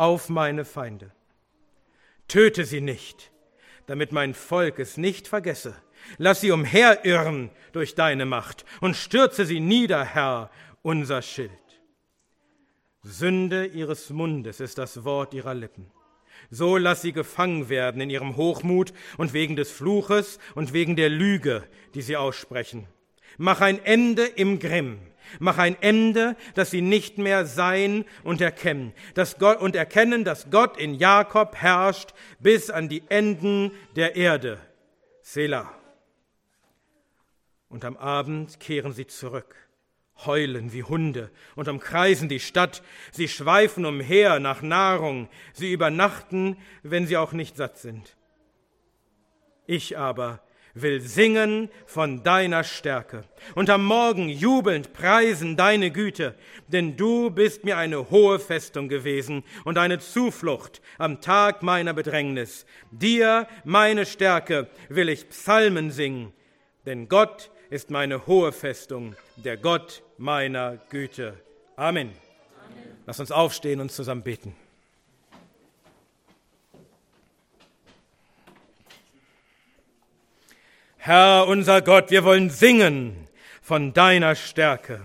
auf meine Feinde. Töte sie nicht, damit mein Volk es nicht vergesse. Lass sie umherirren durch deine Macht und stürze sie nieder, Herr, unser Schild. Sünde ihres Mundes ist das Wort ihrer Lippen. So lass sie gefangen werden in ihrem Hochmut und wegen des Fluches und wegen der Lüge, die sie aussprechen. Mach ein Ende im Grimm. Mach ein Ende, dass sie nicht mehr sein und erkennen, dass Gott, und erkennen, dass Gott in Jakob herrscht bis an die Enden der Erde. Selah. Und am Abend kehren sie zurück heulen wie Hunde und umkreisen die Stadt, sie schweifen umher nach Nahrung, sie übernachten, wenn sie auch nicht satt sind. Ich aber will singen von deiner Stärke und am Morgen jubelnd preisen deine Güte, denn du bist mir eine hohe Festung gewesen und eine Zuflucht am Tag meiner Bedrängnis. Dir, meine Stärke, will ich Psalmen singen, denn Gott ist meine hohe Festung, der Gott meiner Güte. Amen. Amen. Lass uns aufstehen und zusammen beten. Herr unser Gott, wir wollen singen von deiner Stärke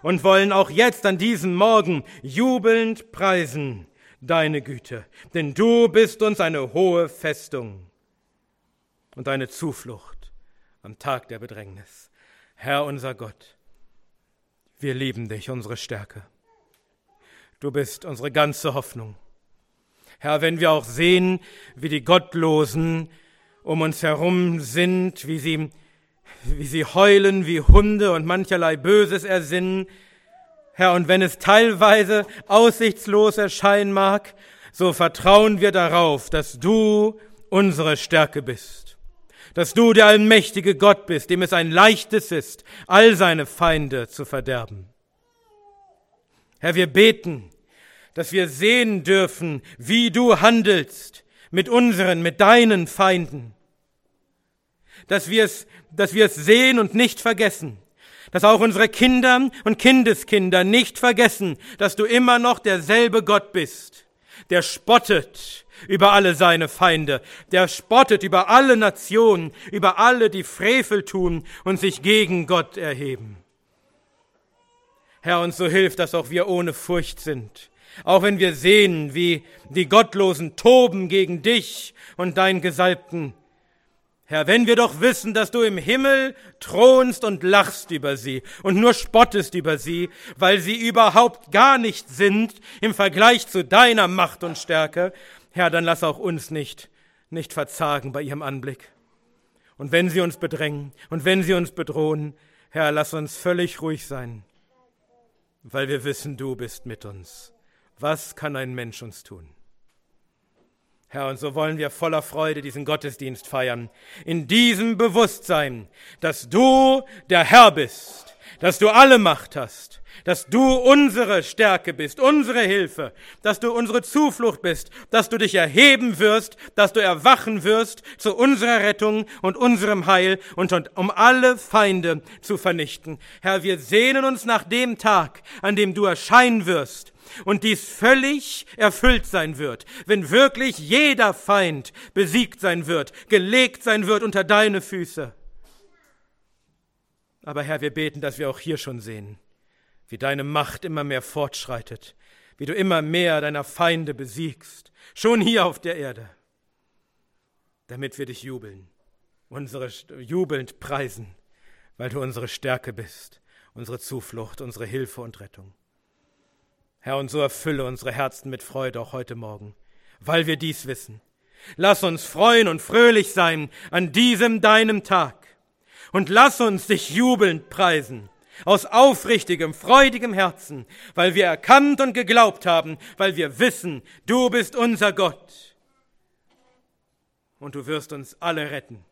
und wollen auch jetzt an diesem Morgen jubelnd preisen deine Güte, denn du bist uns eine hohe Festung und eine Zuflucht am Tag der Bedrängnis. Herr unser Gott, wir lieben dich, unsere Stärke. Du bist unsere ganze Hoffnung. Herr, wenn wir auch sehen, wie die Gottlosen um uns herum sind, wie sie, wie sie heulen wie Hunde und mancherlei Böses ersinnen, Herr, und wenn es teilweise aussichtslos erscheinen mag, so vertrauen wir darauf, dass du unsere Stärke bist. Dass du der allmächtige Gott bist, dem es ein leichtes ist, all seine Feinde zu verderben. Herr, wir beten, dass wir sehen dürfen, wie du handelst mit unseren, mit deinen Feinden. Dass wir es, dass wir es sehen und nicht vergessen. Dass auch unsere Kinder und Kindeskinder nicht vergessen, dass du immer noch derselbe Gott bist, der spottet über alle seine Feinde, der spottet über alle Nationen, über alle, die Frevel tun und sich gegen Gott erheben. Herr, uns so hilft, dass auch wir ohne Furcht sind, auch wenn wir sehen, wie die Gottlosen toben gegen dich und dein Gesalbten. Herr, wenn wir doch wissen, dass du im Himmel thronst und lachst über sie und nur spottest über sie, weil sie überhaupt gar nicht sind im Vergleich zu deiner Macht und Stärke, Herr, dann lass auch uns nicht, nicht verzagen bei ihrem Anblick. Und wenn sie uns bedrängen und wenn sie uns bedrohen, Herr, lass uns völlig ruhig sein, weil wir wissen, du bist mit uns. Was kann ein Mensch uns tun? Herr, und so wollen wir voller Freude diesen Gottesdienst feiern, in diesem Bewusstsein, dass du der Herr bist, dass du alle Macht hast, dass du unsere Stärke bist, unsere Hilfe, dass du unsere Zuflucht bist, dass du dich erheben wirst, dass du erwachen wirst zu unserer Rettung und unserem Heil und um alle Feinde zu vernichten. Herr, wir sehnen uns nach dem Tag, an dem du erscheinen wirst und dies völlig erfüllt sein wird, wenn wirklich jeder Feind besiegt sein wird, gelegt sein wird unter deine Füße. Aber Herr, wir beten, dass wir auch hier schon sehen, wie deine Macht immer mehr fortschreitet, wie du immer mehr deiner Feinde besiegst, schon hier auf der Erde, damit wir dich jubeln, unsere jubelnd preisen, weil du unsere Stärke bist, unsere Zuflucht, unsere Hilfe und Rettung. Herr, und so erfülle unsere Herzen mit Freude auch heute Morgen, weil wir dies wissen. Lass uns freuen und fröhlich sein an diesem deinem Tag. Und lass uns dich jubelnd preisen aus aufrichtigem, freudigem Herzen, weil wir erkannt und geglaubt haben, weil wir wissen, du bist unser Gott. Und du wirst uns alle retten.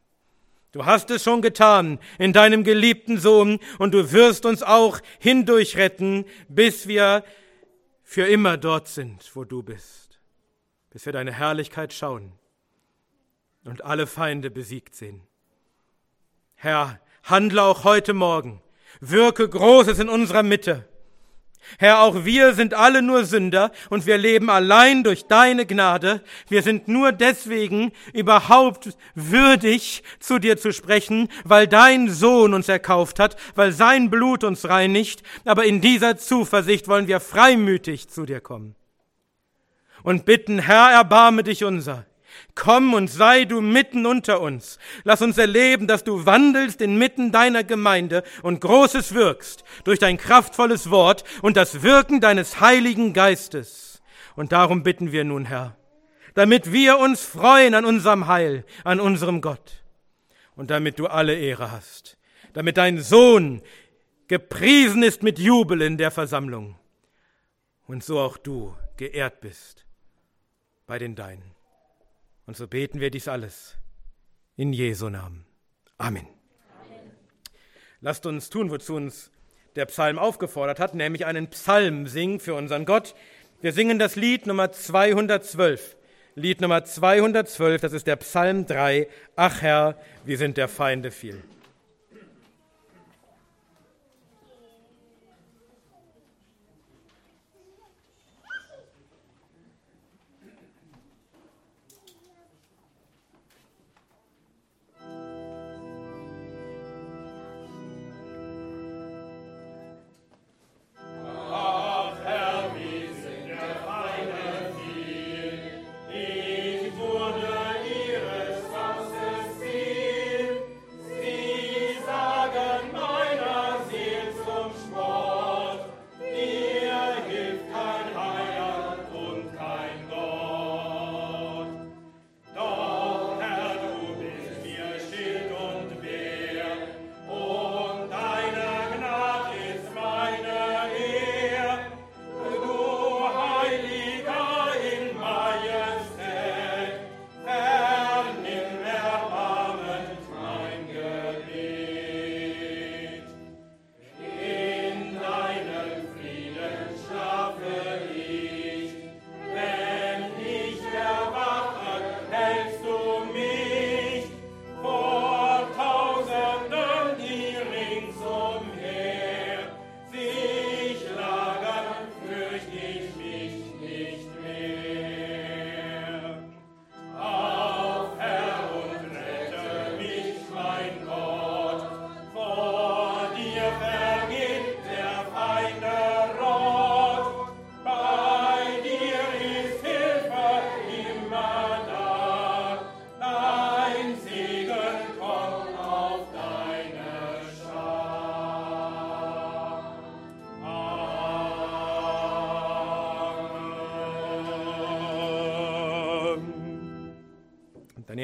Du hast es schon getan in deinem geliebten Sohn und du wirst uns auch hindurch retten, bis wir für immer dort sind, wo du bist, bis wir deine Herrlichkeit schauen und alle Feinde besiegt sehen. Herr, handle auch heute Morgen Wirke Großes in unserer Mitte. Herr, auch wir sind alle nur Sünder und wir leben allein durch deine Gnade. Wir sind nur deswegen überhaupt würdig, zu dir zu sprechen, weil dein Sohn uns erkauft hat, weil sein Blut uns reinigt. Aber in dieser Zuversicht wollen wir freimütig zu dir kommen und bitten, Herr, erbarme dich unser. Komm und sei du mitten unter uns. Lass uns erleben, dass du wandelst inmitten deiner Gemeinde und Großes wirkst durch dein kraftvolles Wort und das Wirken deines Heiligen Geistes. Und darum bitten wir nun, Herr, damit wir uns freuen an unserem Heil, an unserem Gott und damit du alle Ehre hast, damit dein Sohn gepriesen ist mit Jubel in der Versammlung und so auch du geehrt bist bei den Deinen. Und so beten wir dies alles in Jesu Namen. Amen. Amen. Lasst uns tun, wozu uns der Psalm aufgefordert hat, nämlich einen Psalm singen für unseren Gott. Wir singen das Lied Nummer 212. Lied Nummer 212, das ist der Psalm 3. Ach Herr, wie sind der Feinde viel.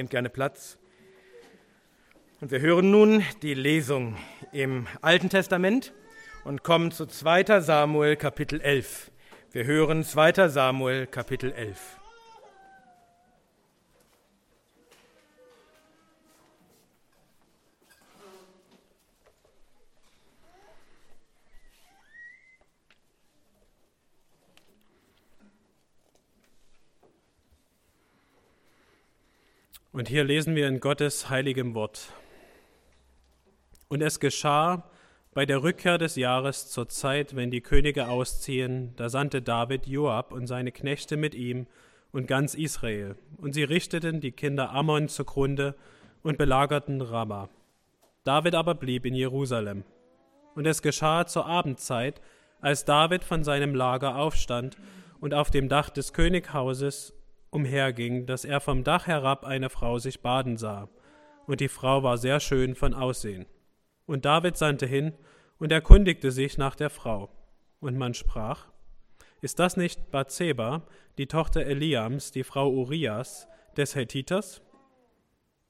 Nehmt gerne Platz. Und wir hören nun die Lesung im Alten Testament und kommen zu 2. Samuel Kapitel 11. Wir hören 2. Samuel Kapitel 11. Und hier lesen wir in Gottes heiligem Wort. Und es geschah bei der Rückkehr des Jahres zur Zeit, wenn die Könige ausziehen, da sandte David Joab und seine Knechte mit ihm und ganz Israel. Und sie richteten die Kinder Ammon zugrunde und belagerten Rama. David aber blieb in Jerusalem. Und es geschah zur Abendzeit, als David von seinem Lager aufstand und auf dem Dach des Könighauses umherging, dass er vom Dach herab eine Frau sich baden sah, und die Frau war sehr schön von Aussehen. Und David sandte hin und erkundigte sich nach der Frau. Und man sprach, ist das nicht Bathseba, die Tochter Eliams, die Frau Urias, des Hethiters?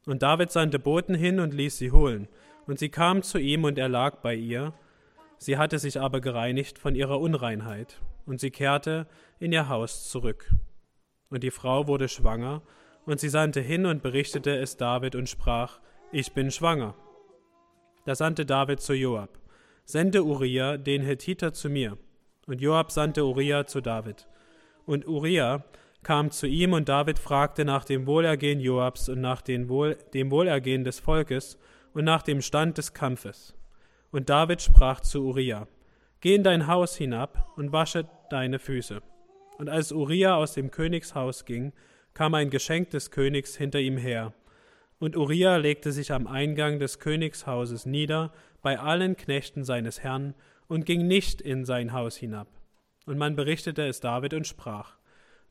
Und David sandte Boten hin und ließ sie holen, und sie kam zu ihm und er lag bei ihr, sie hatte sich aber gereinigt von ihrer Unreinheit, und sie kehrte in ihr Haus zurück. Und die Frau wurde schwanger, und sie sandte hin und berichtete es David und sprach, Ich bin schwanger. Da sandte David zu Joab, Sende Uriah, den Hethiter, zu mir. Und Joab sandte Uriah zu David. Und Uriah kam zu ihm, und David fragte nach dem Wohlergehen Joabs und nach dem, Wohl, dem Wohlergehen des Volkes und nach dem Stand des Kampfes. Und David sprach zu Uriah, Geh in dein Haus hinab und wasche deine Füße. Und als Uriah aus dem Königshaus ging, kam ein Geschenk des Königs hinter ihm her. Und Uriah legte sich am Eingang des Königshauses nieder bei allen Knechten seines Herrn und ging nicht in sein Haus hinab. Und man berichtete es David und sprach: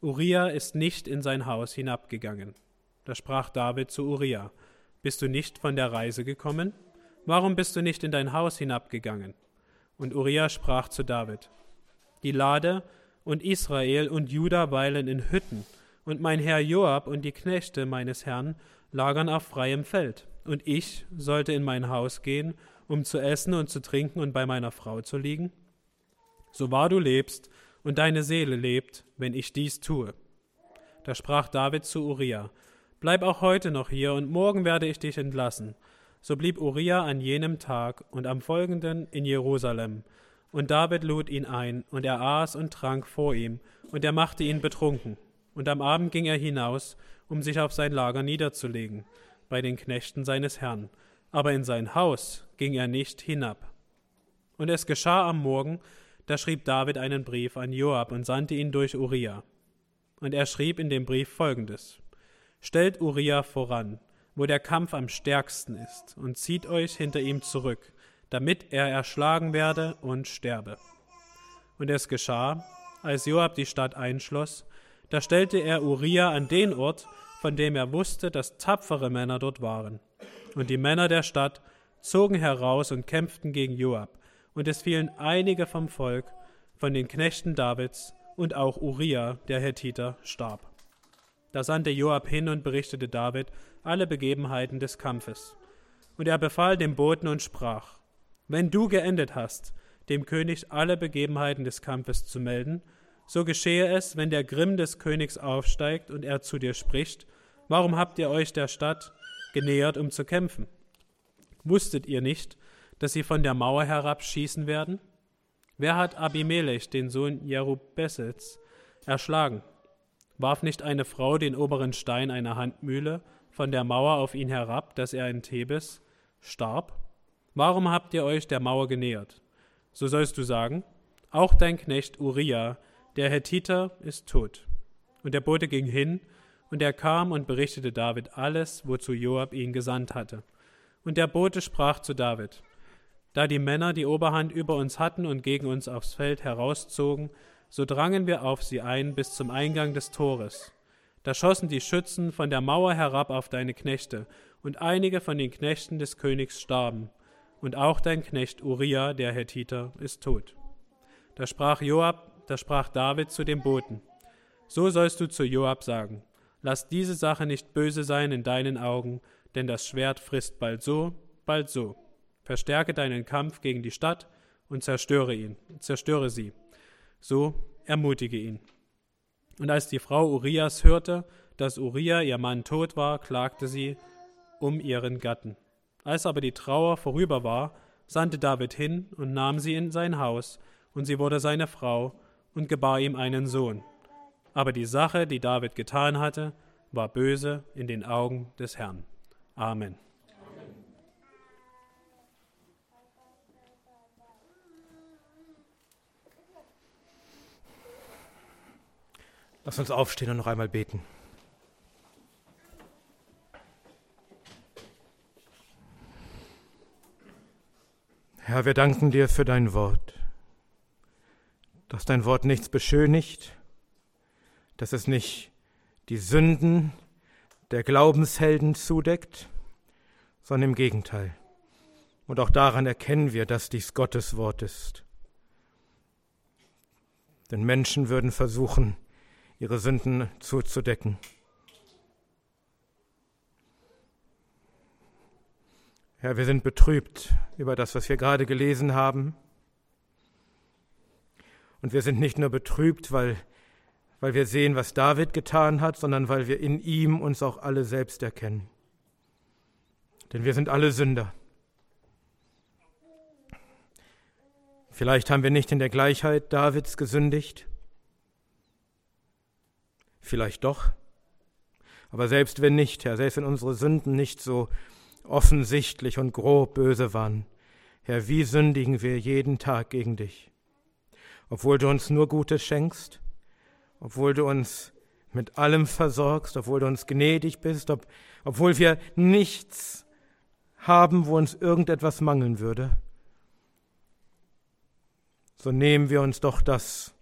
Uriah ist nicht in sein Haus hinabgegangen. Da sprach David zu Uriah: Bist du nicht von der Reise gekommen? Warum bist du nicht in dein Haus hinabgegangen? Und Uriah sprach zu David: Die Lade und Israel und Juda weilen in Hütten, und mein Herr Joab und die Knechte meines Herrn lagern auf freiem Feld. Und ich sollte in mein Haus gehen, um zu essen und zu trinken und bei meiner Frau zu liegen? So wahr du lebst und deine Seele lebt, wenn ich dies tue. Da sprach David zu Uriah: Bleib auch heute noch hier, und morgen werde ich dich entlassen. So blieb Uriah an jenem Tag und am folgenden in Jerusalem. Und David lud ihn ein, und er aß und trank vor ihm, und er machte ihn betrunken. Und am Abend ging er hinaus, um sich auf sein Lager niederzulegen, bei den Knechten seines Herrn. Aber in sein Haus ging er nicht hinab. Und es geschah am Morgen, da schrieb David einen Brief an Joab und sandte ihn durch Uriah. Und er schrieb in dem Brief folgendes: Stellt Uriah voran, wo der Kampf am stärksten ist, und zieht euch hinter ihm zurück, damit er erschlagen werde und sterbe. Und es geschah, als Joab die Stadt einschloss, da stellte er Uriah an den Ort, von dem er wusste, dass tapfere Männer dort waren. Und die Männer der Stadt zogen heraus und kämpften gegen Joab, und es fielen einige vom Volk, von den Knechten Davids, und auch Uriah, der Hethiter, starb. Da sandte Joab hin und berichtete David alle Begebenheiten des Kampfes. Und er befahl dem Boten und sprach: Wenn du geendet hast, dem König alle Begebenheiten des Kampfes zu melden, so geschehe es, wenn der Grimm des Königs aufsteigt und er zu dir spricht, warum habt ihr euch der Stadt genähert, um zu kämpfen? Wusstet ihr nicht, dass sie von der Mauer herab schießen werden? Wer hat Abimelech, den Sohn Jerubessels, erschlagen? Warf nicht eine Frau den oberen Stein einer Handmühle von der Mauer auf ihn herab, dass er in Thebes starb? Warum habt ihr euch der Mauer genähert? So sollst du sagen, auch dein Knecht Uriah, der Hethiter ist tot. Und der Bote ging hin, und er kam und berichtete David alles, wozu Joab ihn gesandt hatte. Und der Bote sprach zu David, da die Männer die Oberhand über uns hatten und gegen uns aufs Feld herauszogen, so drangen wir auf sie ein bis zum Eingang des Tores. Da schossen die Schützen von der Mauer herab auf deine Knechte, und einige von den Knechten des Königs starben, und auch dein Knecht Uriah, der Hethiter, ist tot. Da sprach Joab da sprach David zu dem Boten, So sollst du zu Joab sagen, lass diese Sache nicht böse sein in deinen Augen, denn das Schwert frisst bald so, bald so. Verstärke deinen Kampf gegen die Stadt und zerstöre ihn, zerstöre sie. So ermutige ihn. Und als die Frau Urias hörte, dass Uriah ihr Mann tot war, klagte sie um ihren Gatten. Als aber die Trauer vorüber war, sandte David hin und nahm sie in sein Haus, und sie wurde seine Frau, und gebar ihm einen Sohn. Aber die Sache, die David getan hatte, war böse in den Augen des Herrn. Amen. Lass uns aufstehen und noch einmal beten. Herr, wir danken dir für dein Wort dass dein Wort nichts beschönigt, dass es nicht die Sünden der Glaubenshelden zudeckt, sondern im Gegenteil. Und auch daran erkennen wir, dass dies Gottes Wort ist. Denn Menschen würden versuchen, ihre Sünden zuzudecken. Herr, wir sind betrübt über das, was wir gerade gelesen haben. Und wir sind nicht nur betrübt, weil, weil wir sehen, was David getan hat, sondern weil wir in ihm uns auch alle selbst erkennen. Denn wir sind alle Sünder. Vielleicht haben wir nicht in der Gleichheit Davids gesündigt. Vielleicht doch. Aber selbst wenn nicht, Herr, selbst wenn unsere Sünden nicht so offensichtlich und grob böse waren, Herr, wie sündigen wir jeden Tag gegen dich? obwohl du uns nur Gutes schenkst, obwohl du uns mit allem versorgst, obwohl du uns gnädig bist, ob, obwohl wir nichts haben, wo uns irgendetwas mangeln würde. So nehmen wir uns doch das,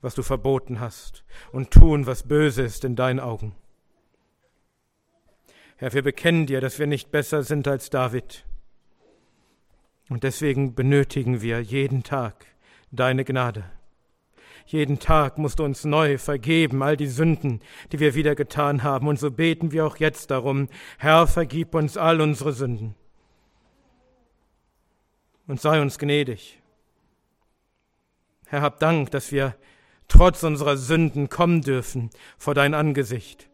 was du verboten hast, und tun, was böse ist in deinen Augen. Herr, wir bekennen dir, dass wir nicht besser sind als David. Und deswegen benötigen wir jeden Tag deine Gnade. Jeden Tag musst du uns neu vergeben, all die Sünden, die wir wieder getan haben. Und so beten wir auch jetzt darum, Herr, vergib uns all unsere Sünden. Und sei uns gnädig. Herr, hab Dank, dass wir trotz unserer Sünden kommen dürfen vor dein Angesicht.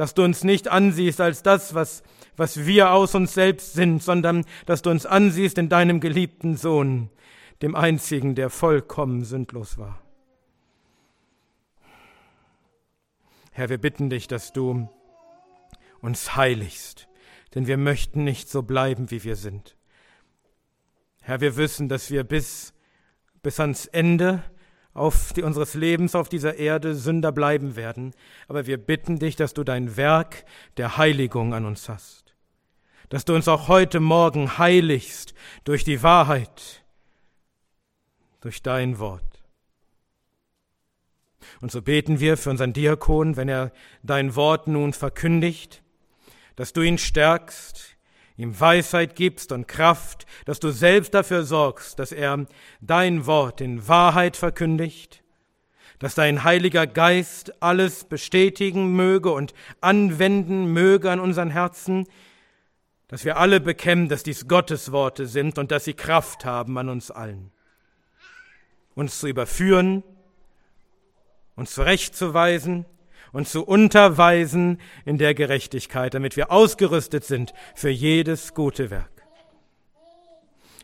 Dass du uns nicht ansiehst als das, was, was wir aus uns selbst sind, sondern dass du uns ansiehst in deinem geliebten Sohn, dem einzigen, der vollkommen sündlos war. Herr, wir bitten dich, dass du uns heiligst, denn wir möchten nicht so bleiben, wie wir sind. Herr, wir wissen, dass wir bis, bis ans Ende auf die, unseres Lebens auf dieser Erde Sünder bleiben werden, aber wir bitten dich, dass du dein Werk der Heiligung an uns hast, dass du uns auch heute Morgen heiligst durch die Wahrheit, durch dein Wort. Und so beten wir für unseren Diakon, wenn er dein Wort nun verkündigt, dass du ihn stärkst, ihm Weisheit gibst und Kraft, dass du selbst dafür sorgst, dass er dein Wort in Wahrheit verkündigt, dass dein Heiliger Geist alles bestätigen möge und anwenden möge an unseren Herzen, dass wir alle bekennen, dass dies Gottes Worte sind und dass sie Kraft haben an uns allen. Uns zu überführen, uns zurechtzuweisen und zu unterweisen in der Gerechtigkeit, damit wir ausgerüstet sind für jedes gute Werk.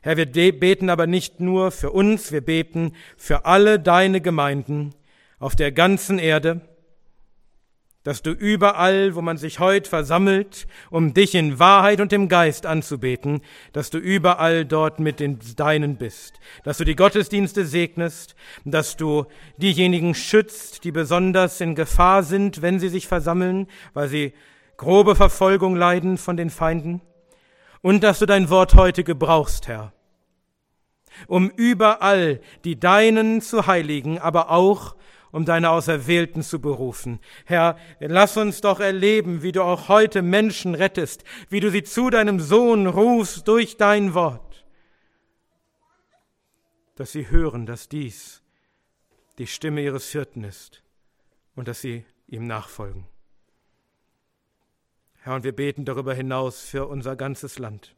Herr, wir beten aber nicht nur für uns, wir beten für alle deine Gemeinden auf der ganzen Erde, dass du überall, wo man sich heute versammelt, um dich in Wahrheit und im Geist anzubeten, dass du überall dort mit den Deinen bist, dass du die Gottesdienste segnest, dass du diejenigen schützt, die besonders in Gefahr sind, wenn sie sich versammeln, weil sie grobe Verfolgung leiden von den Feinden, und dass du dein Wort heute gebrauchst, Herr, um überall die Deinen zu heiligen, aber auch um deine Auserwählten zu berufen. Herr, lass uns doch erleben, wie du auch heute Menschen rettest, wie du sie zu deinem Sohn rufst durch dein Wort, dass sie hören, dass dies die Stimme ihres Hirten ist und dass sie ihm nachfolgen. Herr, und wir beten darüber hinaus für unser ganzes Land.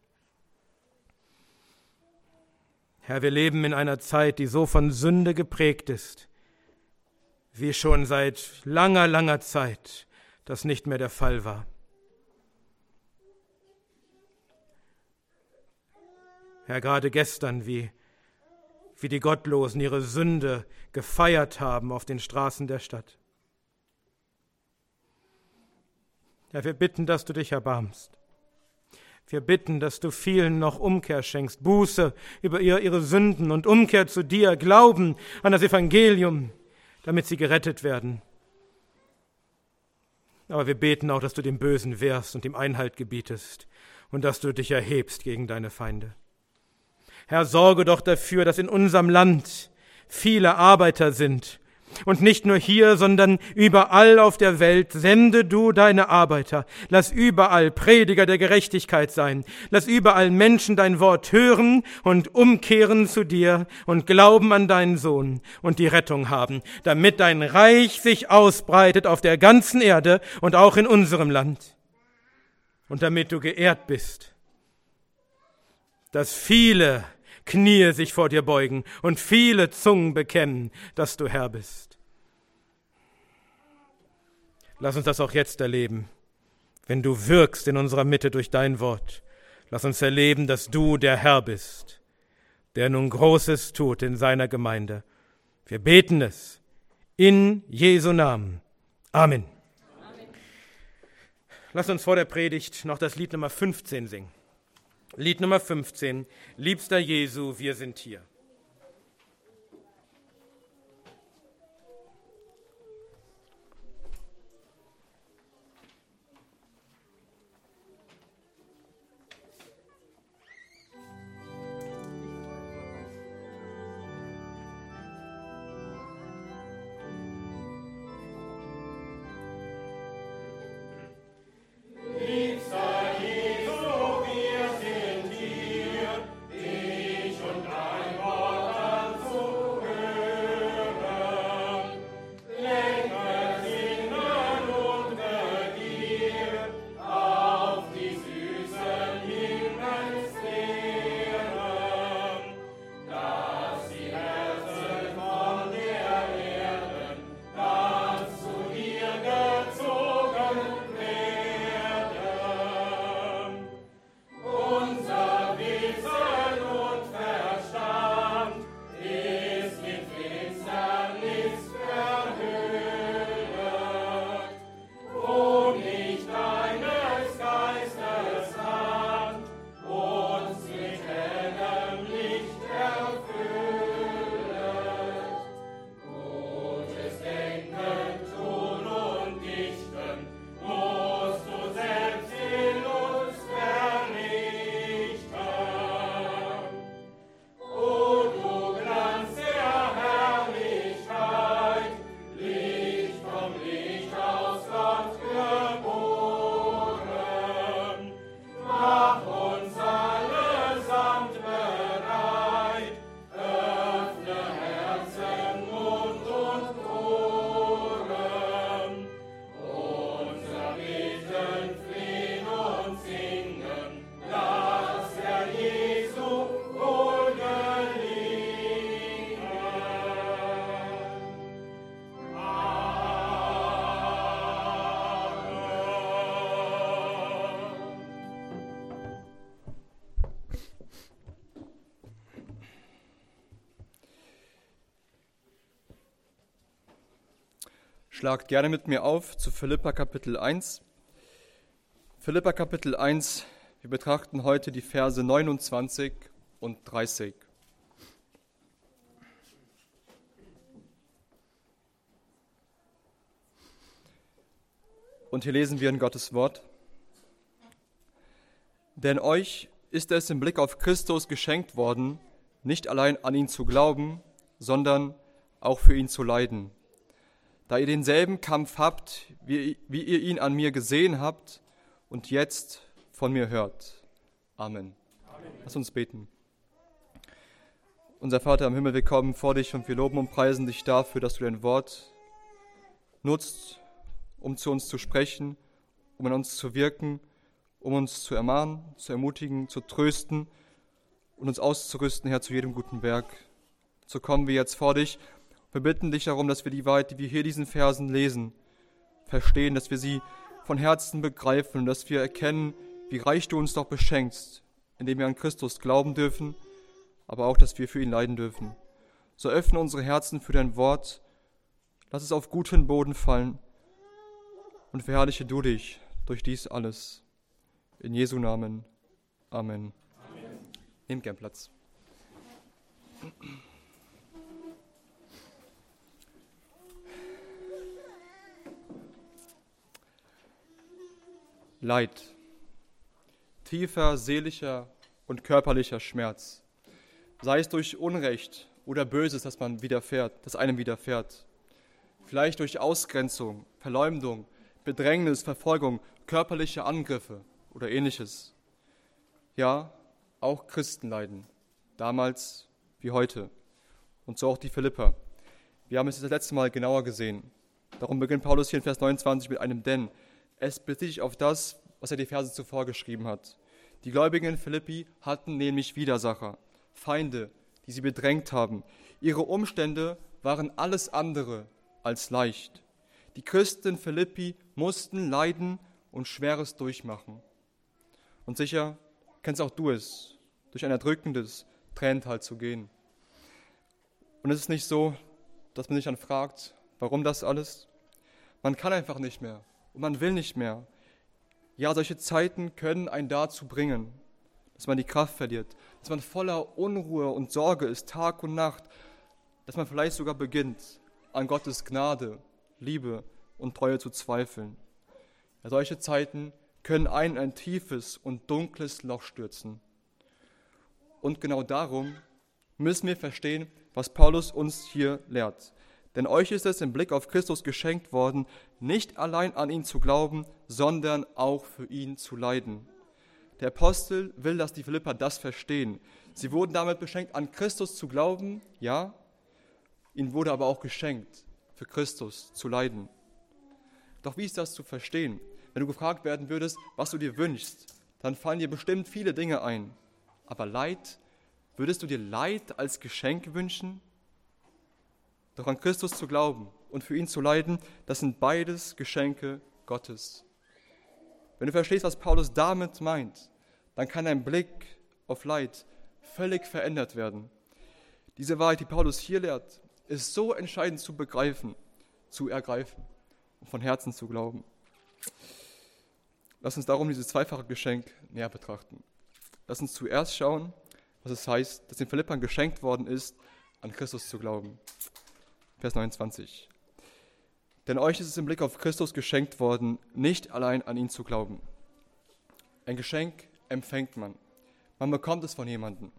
Herr, wir leben in einer Zeit, die so von Sünde geprägt ist, wie schon seit langer, langer Zeit das nicht mehr der Fall war. Herr, gerade gestern, wie, wie die Gottlosen ihre Sünde gefeiert haben auf den Straßen der Stadt. Herr, wir bitten, dass du dich erbarmst. Wir bitten, dass du vielen noch Umkehr schenkst, Buße über ihre Sünden und Umkehr zu dir, Glauben an das Evangelium damit sie gerettet werden. Aber wir beten auch, dass du dem Bösen wehrst und ihm Einhalt gebietest und dass du dich erhebst gegen deine Feinde. Herr, sorge doch dafür, dass in unserem Land viele Arbeiter sind, und nicht nur hier, sondern überall auf der Welt sende du deine Arbeiter. Lass überall Prediger der Gerechtigkeit sein. Lass überall Menschen dein Wort hören und umkehren zu dir und glauben an deinen Sohn und die Rettung haben, damit dein Reich sich ausbreitet auf der ganzen Erde und auch in unserem Land. Und damit du geehrt bist, dass viele Knie sich vor dir beugen und viele Zungen bekennen, dass du Herr bist. Lass uns das auch jetzt erleben, wenn du wirkst in unserer Mitte durch dein Wort. Lass uns erleben, dass du der Herr bist, der nun Großes tut in seiner Gemeinde. Wir beten es in Jesu Namen. Amen. Amen. Lass uns vor der Predigt noch das Lied Nummer 15 singen. Lied Nummer 15, Liebster Jesu, wir sind hier. Schlagt gerne mit mir auf zu Philippa Kapitel 1. Philippa Kapitel 1, wir betrachten heute die Verse 29 und 30. Und hier lesen wir in Gottes Wort. Denn euch ist es im Blick auf Christus geschenkt worden, nicht allein an ihn zu glauben, sondern auch für ihn zu leiden da ihr denselben Kampf habt, wie, wie ihr ihn an mir gesehen habt und jetzt von mir hört. Amen. Amen. Lass uns beten. Unser Vater im Himmel, wir kommen vor dich und wir loben und preisen dich dafür, dass du dein Wort nutzt, um zu uns zu sprechen, um in uns zu wirken, um uns zu ermahnen, zu ermutigen, zu trösten und uns auszurüsten, Herr, zu jedem guten Werk. So kommen wir jetzt vor dich wir bitten dich darum, dass wir die Wahrheit, die wir hier diesen Versen lesen, verstehen, dass wir sie von Herzen begreifen und dass wir erkennen, wie reich du uns doch beschenkst, indem wir an Christus glauben dürfen, aber auch, dass wir für ihn leiden dürfen. So öffne unsere Herzen für dein Wort, lass es auf guten Boden fallen und verherrliche du dich durch dies alles. In Jesu Namen. Amen. Amen. Nehmt gern Platz. Leid, tiefer seelischer und körperlicher Schmerz, sei es durch Unrecht oder Böses, das man widerfährt, das einem widerfährt, vielleicht durch Ausgrenzung, Verleumdung, Bedrängnis, Verfolgung, körperliche Angriffe oder ähnliches. Ja, auch Christen leiden, damals wie heute. Und so auch die Philipper. Wir haben es das letzte Mal genauer gesehen. Darum beginnt Paulus hier in Vers 29 mit einem Denn. Es bezieht sich auf das, was er die Verse zuvor geschrieben hat. Die Gläubigen in Philippi hatten nämlich Widersacher, Feinde, die sie bedrängt haben. Ihre Umstände waren alles andere als leicht. Die Christen in Philippi mussten leiden und Schweres durchmachen. Und sicher kennst auch du es, durch ein erdrückendes Tränental zu gehen. Und es ist nicht so, dass man sich dann fragt, warum das alles? Man kann einfach nicht mehr und man will nicht mehr. Ja, solche Zeiten können einen dazu bringen, dass man die Kraft verliert, dass man voller Unruhe und Sorge ist, Tag und Nacht, dass man vielleicht sogar beginnt, an Gottes Gnade, Liebe und Treue zu zweifeln. Ja, solche Zeiten können einen in ein tiefes und dunkles Loch stürzen. Und genau darum müssen wir verstehen, was Paulus uns hier lehrt. Denn euch ist es im Blick auf Christus geschenkt worden, nicht allein an ihn zu glauben, sondern auch für ihn zu leiden. Der Apostel will, dass die Philipper das verstehen. Sie wurden damit beschenkt, an Christus zu glauben, ja, ihnen wurde aber auch geschenkt, für Christus zu leiden. Doch wie ist das zu verstehen? Wenn du gefragt werden würdest, was du dir wünschst, dann fallen dir bestimmt viele Dinge ein. Aber Leid, würdest du dir Leid als Geschenk wünschen? Doch an Christus zu glauben und für ihn zu leiden, das sind beides Geschenke Gottes. Wenn du verstehst, was Paulus damit meint, dann kann dein Blick auf Leid völlig verändert werden. Diese Wahrheit, die Paulus hier lehrt, ist so entscheidend zu begreifen, zu ergreifen und von Herzen zu glauben. Lass uns darum dieses zweifache Geschenk näher betrachten. Lass uns zuerst schauen, was es heißt, dass den Philippern geschenkt worden ist, an Christus zu glauben. Vers 29. Denn euch ist es im Blick auf Christus geschenkt worden, nicht allein an ihn zu glauben. Ein Geschenk empfängt man. Man bekommt es von jemandem.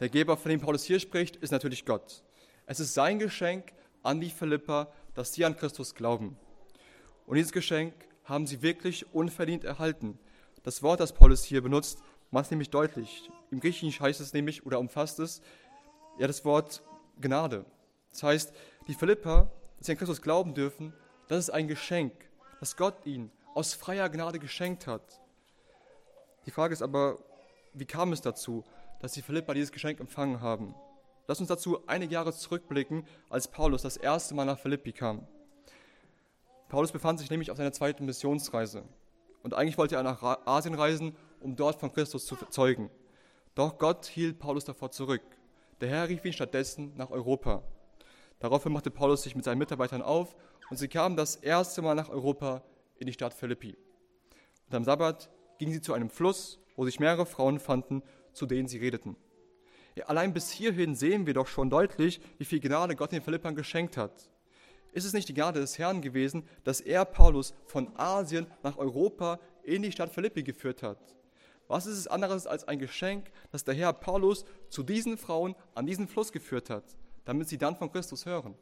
Der Geber, von dem Paulus hier spricht, ist natürlich Gott. Es ist sein Geschenk an die Philipper, dass sie an Christus glauben. Und dieses Geschenk haben sie wirklich unverdient erhalten. Das Wort, das Paulus hier benutzt, macht es nämlich deutlich. Im Griechischen heißt es nämlich oder umfasst es ja das Wort Gnade. Das heißt, die Philipper, dass sie an Christus glauben dürfen, das ist ein Geschenk, das Gott ihnen aus freier Gnade geschenkt hat. Die Frage ist aber, wie kam es dazu, dass die Philipper dieses Geschenk empfangen haben? Lass uns dazu einige Jahre zurückblicken, als Paulus das erste Mal nach Philippi kam. Paulus befand sich nämlich auf seiner zweiten Missionsreise. Und eigentlich wollte er nach Asien reisen, um dort von Christus zu zeugen. Doch Gott hielt Paulus davor zurück. Der Herr rief ihn stattdessen nach Europa. Daraufhin machte Paulus sich mit seinen Mitarbeitern auf und sie kamen das erste Mal nach Europa in die Stadt Philippi. Und am Sabbat gingen sie zu einem Fluss, wo sich mehrere Frauen fanden, zu denen sie redeten. Ja, allein bis hierhin sehen wir doch schon deutlich, wie viel Gnade Gott den Philippern geschenkt hat. Ist es nicht die Gnade des Herrn gewesen, dass er Paulus von Asien nach Europa in die Stadt Philippi geführt hat? Was ist es anderes als ein Geschenk, das der Herr Paulus zu diesen Frauen an diesen Fluss geführt hat, damit sie dann von Christus hören?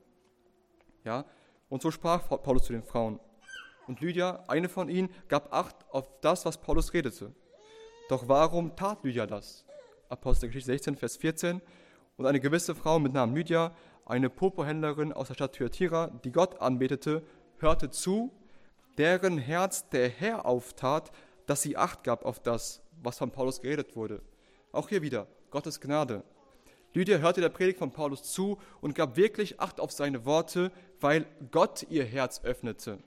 Ja, und so sprach Paulus zu den Frauen. Und Lydia, eine von ihnen, gab Acht auf das, was Paulus redete. Doch warum tat Lydia das? Apostelgeschichte 16, Vers 14. Und eine gewisse Frau mit Namen Lydia, eine Purpurhändlerin aus der Stadt Thyatira, die Gott anbetete, hörte zu, deren Herz der Herr auftat, dass sie Acht gab auf das, was von Paulus geredet wurde. Auch hier wieder Gottes Gnade. Lydia hörte der Predigt von Paulus zu und gab wirklich Acht auf seine Worte, weil Gott ihr Herz öffnete.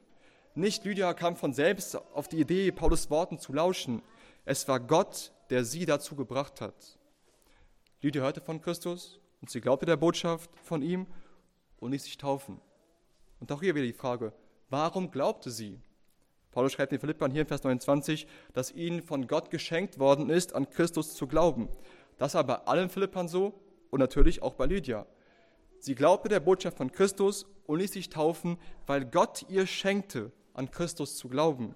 Nicht Lydia kam von selbst auf die Idee, Paulus Worten zu lauschen. Es war Gott, der sie dazu gebracht hat. Lydia hörte von Christus und sie glaubte der Botschaft von ihm und ließ sich taufen. Und auch hier wieder die Frage, warum glaubte sie? Paulus schreibt in Philippern hier in Vers 29, dass ihnen von Gott geschenkt worden ist, an Christus zu glauben. Das war bei allen Philippern so und natürlich auch bei Lydia. Sie glaubte der Botschaft von Christus und ließ sich taufen, weil Gott ihr schenkte, an Christus zu glauben.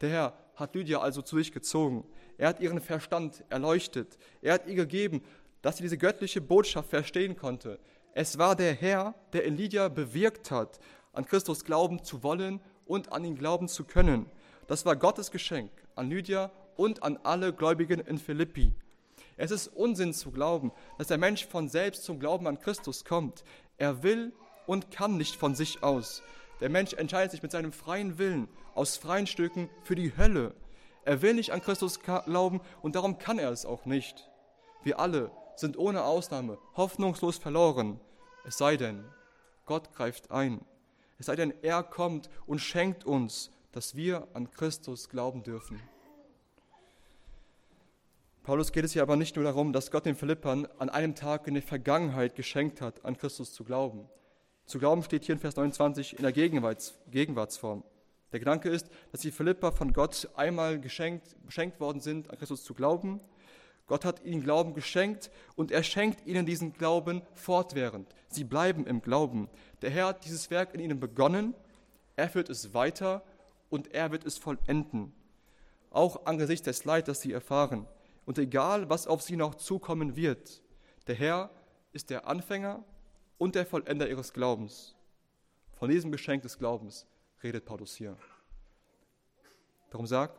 Der Herr hat Lydia also zu sich gezogen. Er hat ihren Verstand erleuchtet. Er hat ihr gegeben, dass sie diese göttliche Botschaft verstehen konnte. Es war der Herr, der in Lydia bewirkt hat, an Christus glauben zu wollen und an ihn glauben zu können. Das war Gottes Geschenk an Lydia und an alle Gläubigen in Philippi. Es ist Unsinn zu glauben, dass der Mensch von selbst zum Glauben an Christus kommt. Er will und kann nicht von sich aus. Der Mensch entscheidet sich mit seinem freien Willen aus freien Stücken für die Hölle. Er will nicht an Christus glauben und darum kann er es auch nicht. Wir alle sind ohne Ausnahme hoffnungslos verloren, es sei denn, Gott greift ein. Es sei denn, er kommt und schenkt uns, dass wir an Christus glauben dürfen. Paulus geht es hier aber nicht nur darum, dass Gott den Philippern an einem Tag in der Vergangenheit geschenkt hat, an Christus zu glauben. Zu glauben steht hier in Vers 29 in der Gegenwarts, Gegenwartsform. Der Gedanke ist, dass die Philipper von Gott einmal geschenkt, beschenkt worden sind, an Christus zu glauben. Gott hat ihnen Glauben geschenkt und er schenkt ihnen diesen Glauben fortwährend. Sie bleiben im Glauben. Der Herr hat dieses Werk in ihnen begonnen, er führt es weiter und er wird es vollenden. Auch angesichts des Leid, das sie erfahren. Und egal, was auf sie noch zukommen wird, der Herr ist der Anfänger und der Vollender ihres Glaubens. Von diesem Geschenk des Glaubens redet Paulus hier. Darum sagt,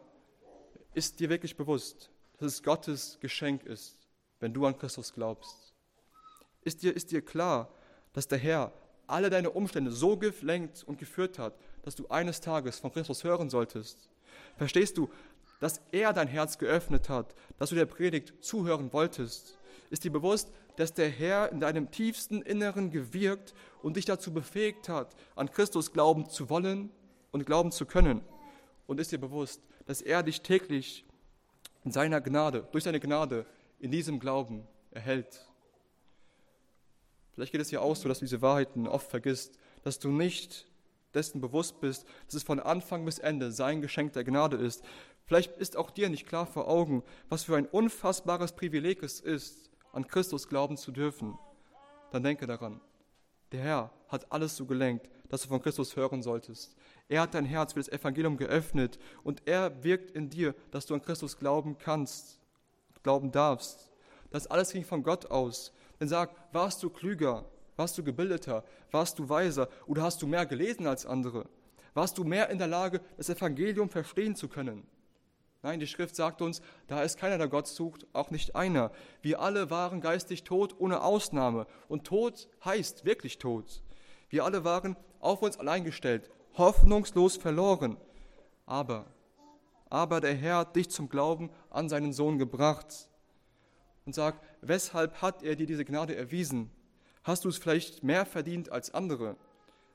ist dir wirklich bewusst, dass es Gottes Geschenk ist, wenn du an Christus glaubst? Ist dir, ist dir klar, dass der Herr alle deine Umstände so gelenkt und geführt hat, dass du eines Tages von Christus hören solltest? Verstehst du, dass er dein Herz geöffnet hat, dass du der Predigt zuhören wolltest? Ist dir bewusst, dass der Herr in deinem tiefsten Inneren gewirkt und dich dazu befähigt hat, an Christus glauben zu wollen und glauben zu können? Und ist dir bewusst, dass er dich täglich in seiner Gnade, durch seine Gnade in diesem Glauben erhält? Vielleicht geht es dir auch so, dass du diese Wahrheiten oft vergisst, dass du nicht dessen bewusst bist, dass es von Anfang bis Ende sein Geschenk der Gnade ist. Vielleicht ist auch dir nicht klar vor Augen, was für ein unfassbares Privileg es ist, an Christus glauben zu dürfen, dann denke daran, der Herr hat alles so gelenkt, dass du von Christus hören solltest. Er hat dein Herz für das Evangelium geöffnet und er wirkt in dir, dass du an Christus glauben kannst, glauben darfst. Das alles ging von Gott aus. Denn sag, warst du klüger, warst du gebildeter, warst du weiser oder hast du mehr gelesen als andere? Warst du mehr in der Lage, das Evangelium verstehen zu können? Nein, die Schrift sagt uns, da ist keiner, der Gott sucht, auch nicht einer. Wir alle waren geistig tot, ohne Ausnahme. Und tot heißt wirklich tot. Wir alle waren auf uns allein gestellt, hoffnungslos verloren. Aber, aber der Herr hat dich zum Glauben an seinen Sohn gebracht. Und sagt, weshalb hat er dir diese Gnade erwiesen? Hast du es vielleicht mehr verdient als andere?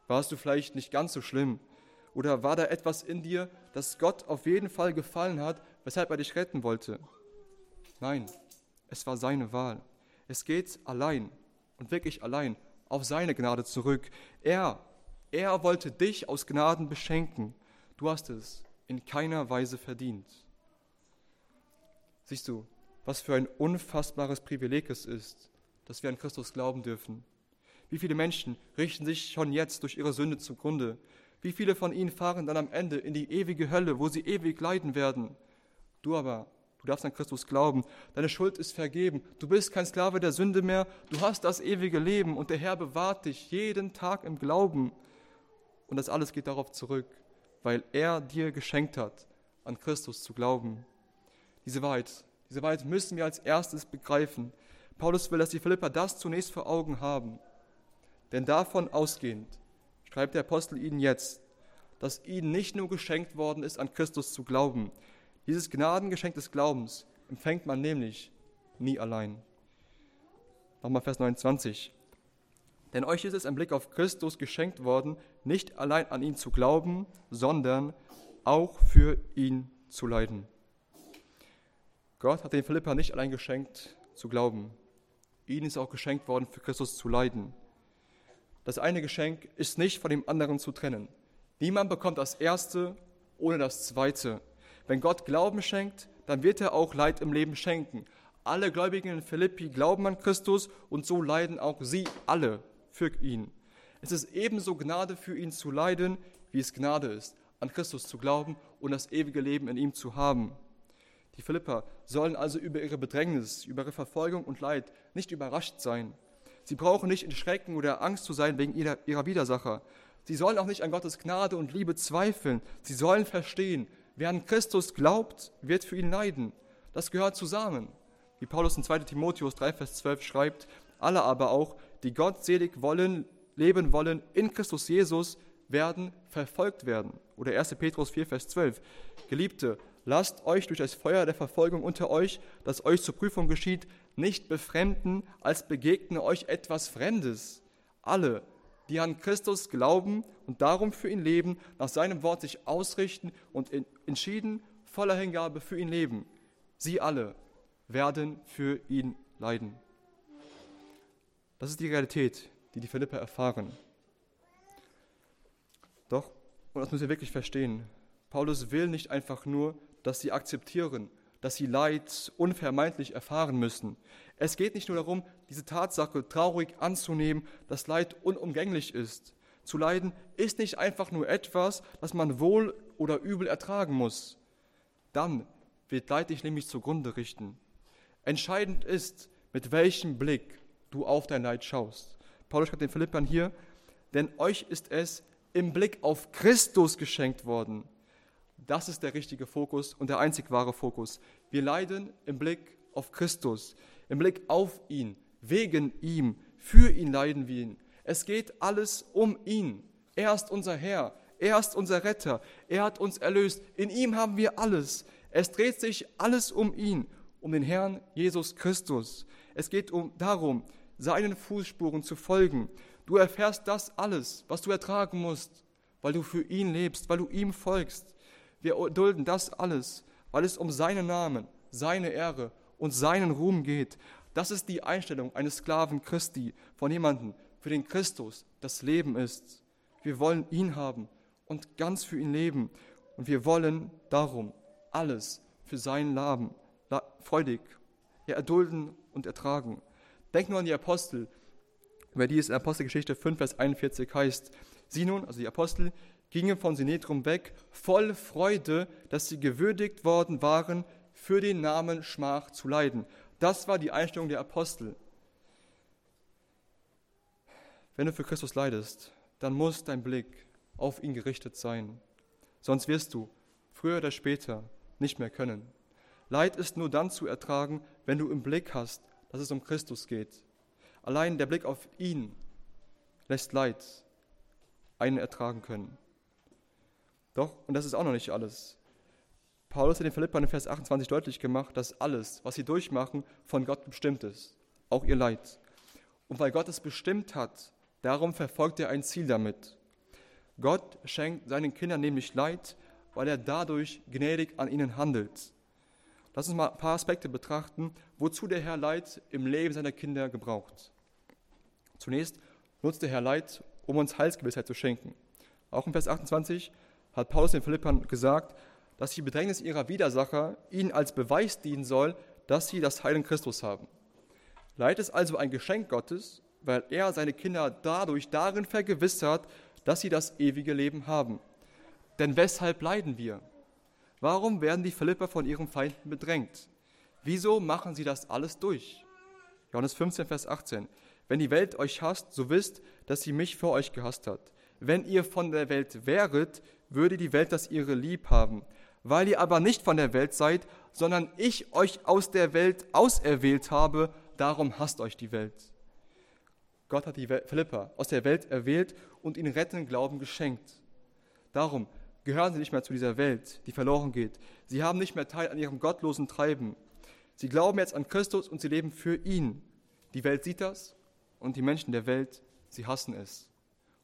Warst du vielleicht nicht ganz so schlimm? Oder war da etwas in dir, das Gott auf jeden Fall gefallen hat, weshalb er dich retten wollte? Nein, es war seine Wahl. Es geht allein und wirklich allein auf seine Gnade zurück. Er, Er wollte dich aus Gnaden beschenken. Du hast es in keiner Weise verdient. Siehst du, was für ein unfassbares Privileg es ist, dass wir an Christus glauben dürfen. Wie viele Menschen richten sich schon jetzt durch ihre Sünde zugrunde? Wie viele von ihnen fahren dann am Ende in die ewige Hölle, wo sie ewig leiden werden? Du aber, du darfst an Christus glauben. Deine Schuld ist vergeben. Du bist kein Sklave der Sünde mehr. Du hast das ewige Leben und der Herr bewahrt dich jeden Tag im Glauben. Und das alles geht darauf zurück, weil er dir geschenkt hat, an Christus zu glauben. Diese Wahrheit, diese Wahrheit müssen wir als erstes begreifen. Paulus will, dass die Philipper das zunächst vor Augen haben. Denn davon ausgehend schreibt der Apostel ihnen jetzt, dass ihnen nicht nur geschenkt worden ist, an Christus zu glauben. Dieses Gnadengeschenk des Glaubens empfängt man nämlich nie allein. Nochmal Vers 29. Denn euch ist es im Blick auf Christus geschenkt worden, nicht allein an ihn zu glauben, sondern auch für ihn zu leiden. Gott hat den Philippa nicht allein geschenkt zu glauben. Ihnen ist auch geschenkt worden, für Christus zu leiden. Das eine Geschenk ist nicht von dem anderen zu trennen. Niemand bekommt das erste ohne das zweite. Wenn Gott Glauben schenkt, dann wird er auch Leid im Leben schenken. Alle Gläubigen in Philippi glauben an Christus und so leiden auch sie alle für ihn. Es ist ebenso Gnade für ihn zu leiden, wie es Gnade ist, an Christus zu glauben und das ewige Leben in ihm zu haben. Die Philipper sollen also über ihre Bedrängnis, über ihre Verfolgung und Leid nicht überrascht sein. Sie brauchen nicht in Schrecken oder Angst zu sein wegen ihrer, ihrer Widersacher. Sie sollen auch nicht an Gottes Gnade und Liebe zweifeln. Sie sollen verstehen, wer an Christus glaubt, wird für ihn leiden. Das gehört zusammen. Wie Paulus in 2 Timotheus 3, Vers 12 schreibt, alle aber auch, die gottselig wollen, leben wollen in Christus Jesus, werden verfolgt werden. Oder 1. Petrus 4, Vers 12. Geliebte, lasst euch durch das Feuer der Verfolgung unter euch, das euch zur Prüfung geschieht, nicht befremden, als begegne euch etwas Fremdes. Alle, die an Christus glauben und darum für ihn leben, nach seinem Wort sich ausrichten und entschieden voller Hingabe für ihn leben, sie alle werden für ihn leiden. Das ist die Realität, die die Philipper erfahren. Doch, und das müssen wir wirklich verstehen, Paulus will nicht einfach nur, dass sie akzeptieren, dass sie Leid unvermeidlich erfahren müssen. Es geht nicht nur darum, diese Tatsache traurig anzunehmen, dass Leid unumgänglich ist. Zu leiden ist nicht einfach nur etwas, das man wohl oder übel ertragen muss. Dann wird Leid dich nämlich zugrunde richten. Entscheidend ist, mit welchem Blick du auf dein Leid schaust. Paulus schreibt den Philippern hier, denn euch ist es im Blick auf Christus geschenkt worden, das ist der richtige Fokus und der einzig wahre Fokus. Wir leiden im Blick auf Christus, im Blick auf ihn, wegen ihm, für ihn leiden wir ihn. Es geht alles um ihn. Er ist unser Herr, er ist unser Retter, er hat uns erlöst. In ihm haben wir alles. Es dreht sich alles um ihn, um den Herrn Jesus Christus. Es geht um darum, seinen Fußspuren zu folgen. Du erfährst das alles, was du ertragen musst, weil du für ihn lebst, weil du ihm folgst. Wir dulden das alles, weil es um seinen Namen, seine Ehre und seinen Ruhm geht. Das ist die Einstellung eines Sklaven Christi, von jemandem, für den Christus das Leben ist. Wir wollen ihn haben und ganz für ihn leben. Und wir wollen darum alles für sein Leben freudig ja, erdulden und ertragen. Denk nur an die Apostel, über die es in Apostelgeschichte 5, Vers 41 heißt. Sie nun, also die Apostel, gingen von Sinetrum weg, voll Freude, dass sie gewürdigt worden waren, für den Namen Schmach zu leiden. Das war die Einstellung der Apostel. Wenn du für Christus leidest, dann muss dein Blick auf ihn gerichtet sein. Sonst wirst du früher oder später nicht mehr können. Leid ist nur dann zu ertragen, wenn du im Blick hast, dass es um Christus geht. Allein der Blick auf ihn lässt Leid einen ertragen können. Doch, und das ist auch noch nicht alles. Paulus hat den Philippern in Vers 28 deutlich gemacht, dass alles, was sie durchmachen, von Gott bestimmt ist, auch ihr Leid. Und weil Gott es bestimmt hat, darum verfolgt er ein Ziel damit. Gott schenkt seinen Kindern nämlich Leid, weil er dadurch gnädig an ihnen handelt. Lass uns mal ein paar Aspekte betrachten, wozu der Herr Leid im Leben seiner Kinder gebraucht. Zunächst nutzt der Herr Leid, um uns Heilsgewissheit zu schenken. Auch in Vers 28 hat Paulus den Philippern gesagt, dass die Bedrängnis ihrer Widersacher ihnen als Beweis dienen soll, dass sie das Heil in Christus haben. Leid ist also ein Geschenk Gottes, weil er seine Kinder dadurch darin vergewissert, dass sie das ewige Leben haben. Denn weshalb leiden wir? Warum werden die Philipper von ihren Feinden bedrängt? Wieso machen sie das alles durch? Johannes 15, Vers 18. Wenn die Welt euch hasst, so wisst, dass sie mich vor euch gehasst hat. Wenn ihr von der Welt wäret, würde die Welt das ihre lieb haben. Weil ihr aber nicht von der Welt seid, sondern ich euch aus der Welt auserwählt habe, darum hasst euch die Welt. Gott hat die Philipper aus der Welt erwählt und ihnen rettenden Glauben geschenkt. Darum gehören sie nicht mehr zu dieser Welt, die verloren geht. Sie haben nicht mehr Teil an ihrem gottlosen Treiben. Sie glauben jetzt an Christus und sie leben für ihn. Die Welt sieht das und die Menschen der Welt, sie hassen es.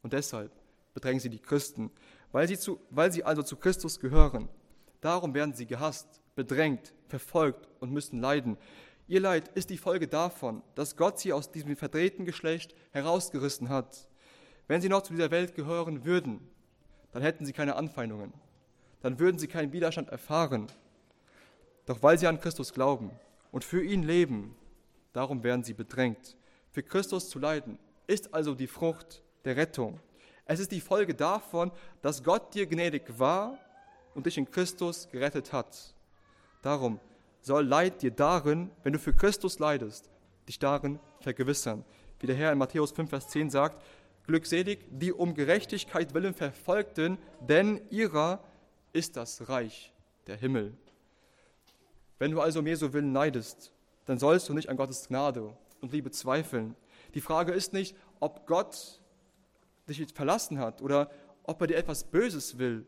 Und deshalb bedrängen sie die Christen, weil sie, zu, weil sie also zu Christus gehören. Darum werden sie gehasst, bedrängt, verfolgt und müssen leiden. Ihr Leid ist die Folge davon, dass Gott sie aus diesem verdrehten Geschlecht herausgerissen hat. Wenn sie noch zu dieser Welt gehören würden, dann hätten sie keine Anfeindungen, dann würden sie keinen Widerstand erfahren. Doch weil sie an Christus glauben und für ihn leben, darum werden sie bedrängt. Für Christus zu leiden ist also die Frucht der Rettung. Es ist die Folge davon, dass Gott dir gnädig war und dich in Christus gerettet hat. Darum soll Leid dir darin, wenn du für Christus leidest, dich darin vergewissern. Wie der Herr in Matthäus 5, Vers 10 sagt, glückselig die um Gerechtigkeit willen Verfolgten, denn ihrer ist das Reich der Himmel. Wenn du also um Jesu willen leidest, dann sollst du nicht an Gottes Gnade und Liebe zweifeln. Die Frage ist nicht, ob Gott dich verlassen hat oder ob er dir etwas Böses will.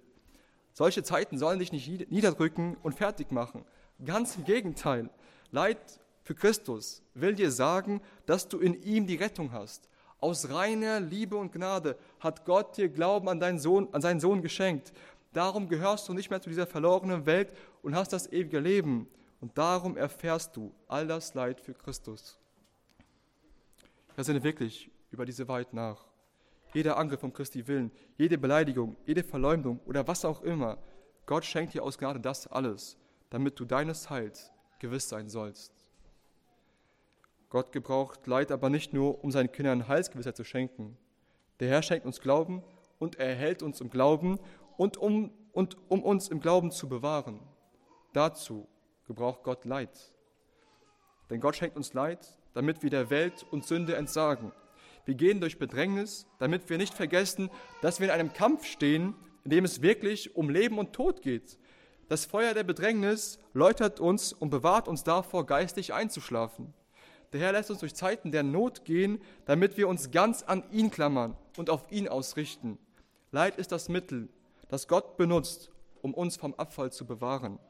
Solche Zeiten sollen dich nicht niederdrücken und fertig machen. Ganz im Gegenteil. Leid für Christus will dir sagen, dass du in ihm die Rettung hast. Aus reiner Liebe und Gnade hat Gott dir Glauben an, deinen Sohn, an seinen Sohn geschenkt. Darum gehörst du nicht mehr zu dieser verlorenen Welt und hast das ewige Leben. Und darum erfährst du all das Leid für Christus. Wir sinne wirklich über diese Wahrheit nach. Jeder Angriff um Christi willen, jede Beleidigung, jede Verleumdung oder was auch immer, Gott schenkt dir aus Gnade das alles, damit du deines Heils gewiss sein sollst. Gott gebraucht Leid aber nicht nur, um seinen Kindern Heilsgewissheit zu schenken. Der Herr schenkt uns Glauben und er erhält uns im Glauben und um, und um uns im Glauben zu bewahren. Dazu gebraucht Gott Leid. Denn Gott schenkt uns Leid, damit wir der Welt und Sünde entsagen. Wir gehen durch Bedrängnis, damit wir nicht vergessen, dass wir in einem Kampf stehen, in dem es wirklich um Leben und Tod geht. Das Feuer der Bedrängnis läutert uns und bewahrt uns davor, geistig einzuschlafen. Der Herr lässt uns durch Zeiten der Not gehen, damit wir uns ganz an ihn klammern und auf ihn ausrichten. Leid ist das Mittel, das Gott benutzt, um uns vom Abfall zu bewahren.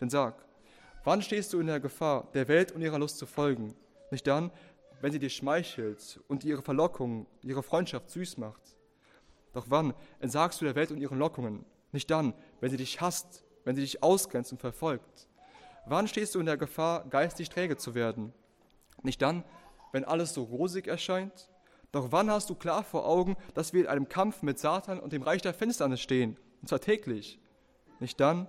Denn sag, wann stehst du in der Gefahr, der Welt und ihrer Lust zu folgen? Nicht dann, wenn sie dir schmeichelt und ihre Verlockung, ihre Freundschaft süß macht. Doch wann entsagst du der Welt und ihren Lockungen? Nicht dann, wenn sie dich hasst, wenn sie dich ausgrenzt und verfolgt. Wann stehst du in der Gefahr, geistig träge zu werden? Nicht dann, wenn alles so rosig erscheint? Doch wann hast du klar vor Augen, dass wir in einem Kampf mit Satan und dem Reich der Finsternis stehen, und zwar täglich? Nicht dann,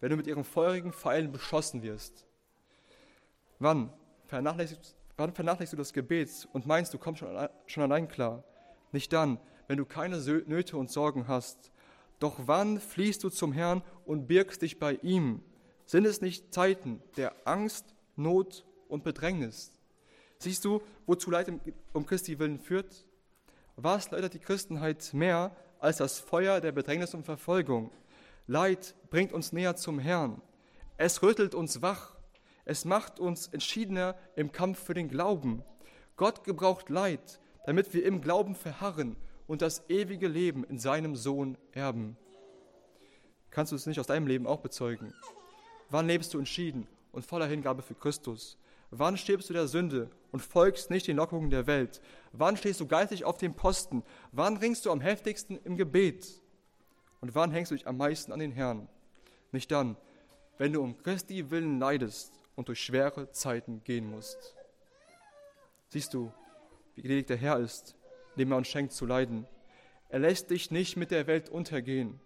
wenn du mit ihren feurigen Pfeilen beschossen wirst? Wann vernachlässigst, wann vernachlässigst du das Gebet und meinst, du kommst schon, schon allein klar? Nicht dann, wenn du keine Nöte und Sorgen hast. Doch wann fliehst du zum Herrn und birgst dich bei ihm? Sind es nicht Zeiten der Angst, Not und Bedrängnis? Siehst du, wozu Leid um Christi willen führt? Was läutert die Christenheit mehr als das Feuer der Bedrängnis und Verfolgung? Leid bringt uns näher zum Herrn. Es rüttelt uns wach. Es macht uns entschiedener im Kampf für den Glauben. Gott gebraucht Leid, damit wir im Glauben verharren und das ewige Leben in seinem Sohn erben. Kannst du es nicht aus deinem Leben auch bezeugen? Wann lebst du entschieden und voller Hingabe für Christus? Wann stirbst du der Sünde und folgst nicht den Lockungen der Welt? Wann stehst du geistig auf dem Posten? Wann ringst du am heftigsten im Gebet? Und wann hängst du dich am meisten an den Herrn? Nicht dann, wenn du um Christi willen leidest und durch schwere Zeiten gehen musst. Siehst du, wie gnädig der Herr ist, dem er uns schenkt zu leiden. Er lässt dich nicht mit der Welt untergehen.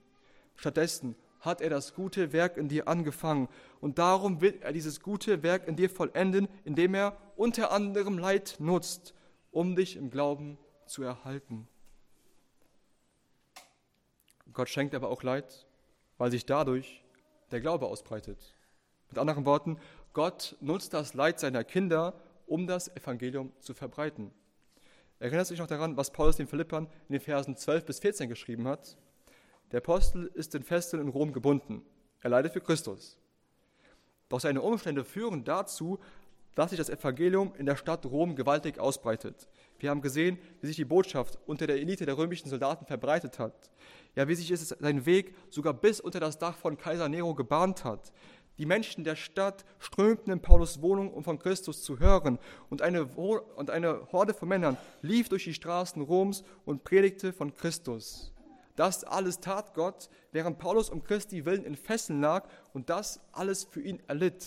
Stattdessen hat er das gute Werk in dir angefangen und darum wird er dieses gute Werk in dir vollenden, indem er unter anderem Leid nutzt, um dich im Glauben zu erhalten. Gott schenkt aber auch Leid, weil sich dadurch der Glaube ausbreitet. Mit anderen Worten, Gott nutzt das Leid seiner Kinder, um das Evangelium zu verbreiten. Erinnert sich noch daran, was Paulus den Philippern in den Versen 12 bis 14 geschrieben hat? Der Apostel ist den Fesseln in Rom gebunden. Er leidet für Christus. Doch seine Umstände führen dazu, dass sich das Evangelium in der Stadt Rom gewaltig ausbreitet. Wir haben gesehen, wie sich die Botschaft unter der Elite der römischen Soldaten verbreitet hat. Ja, wie sich es sein Weg sogar bis unter das Dach von Kaiser Nero gebahnt hat. Die Menschen der Stadt strömten in Paulus Wohnung, um von Christus zu hören. Und eine, und eine Horde von Männern lief durch die Straßen Roms und predigte von Christus. Das alles tat Gott, während Paulus um Christi willen in Fesseln lag und das alles für ihn erlitt.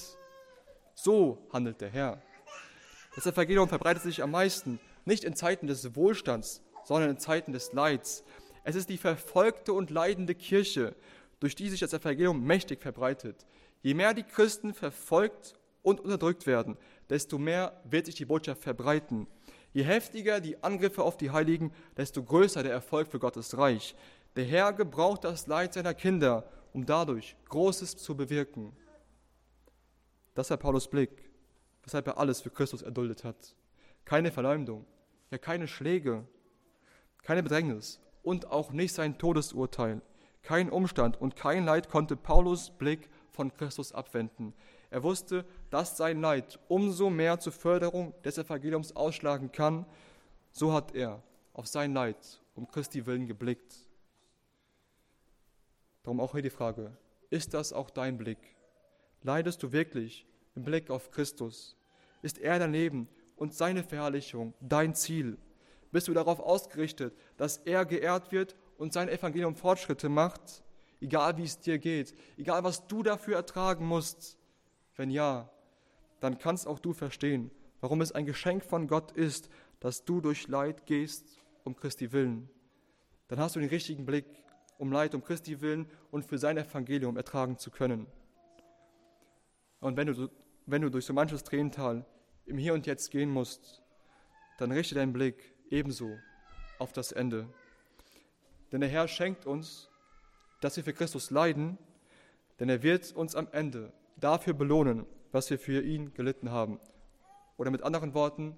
So handelt der Herr. Das Evangelium verbreitet sich am meisten, nicht in Zeiten des Wohlstands, sondern in Zeiten des Leids. Es ist die verfolgte und leidende Kirche, durch die sich das Evangelium mächtig verbreitet. Je mehr die Christen verfolgt und unterdrückt werden, desto mehr wird sich die Botschaft verbreiten. Je heftiger die Angriffe auf die Heiligen, desto größer der Erfolg für Gottes Reich. Der Herr gebraucht das Leid seiner Kinder, um dadurch Großes zu bewirken. Das war Paulus Blick, weshalb er alles für Christus erduldet hat. Keine Verleumdung, ja keine Schläge, keine Bedrängnis und auch nicht sein Todesurteil. Kein Umstand und kein Leid konnte Paulus Blick von Christus abwenden. Er wusste, dass sein Leid umso mehr zur Förderung des Evangeliums ausschlagen kann. So hat er auf sein Leid um Christi willen geblickt. Darum auch hier die Frage, ist das auch dein Blick? Leidest du wirklich im Blick auf Christus? Ist er dein Leben und seine Verherrlichung dein Ziel? Bist du darauf ausgerichtet, dass er geehrt wird und sein Evangelium Fortschritte macht? Egal wie es dir geht, egal was du dafür ertragen musst? Wenn ja, dann kannst auch du verstehen, warum es ein Geschenk von Gott ist, dass du durch Leid gehst um Christi willen. Dann hast du den richtigen Blick, um Leid um Christi willen und für sein Evangelium ertragen zu können. Und wenn du, wenn du durch so manches Tränental im Hier und Jetzt gehen musst, dann richte deinen Blick ebenso auf das Ende. Denn der Herr schenkt uns dass wir für Christus leiden, denn er wird uns am Ende dafür belohnen, was wir für ihn gelitten haben. Oder mit anderen Worten,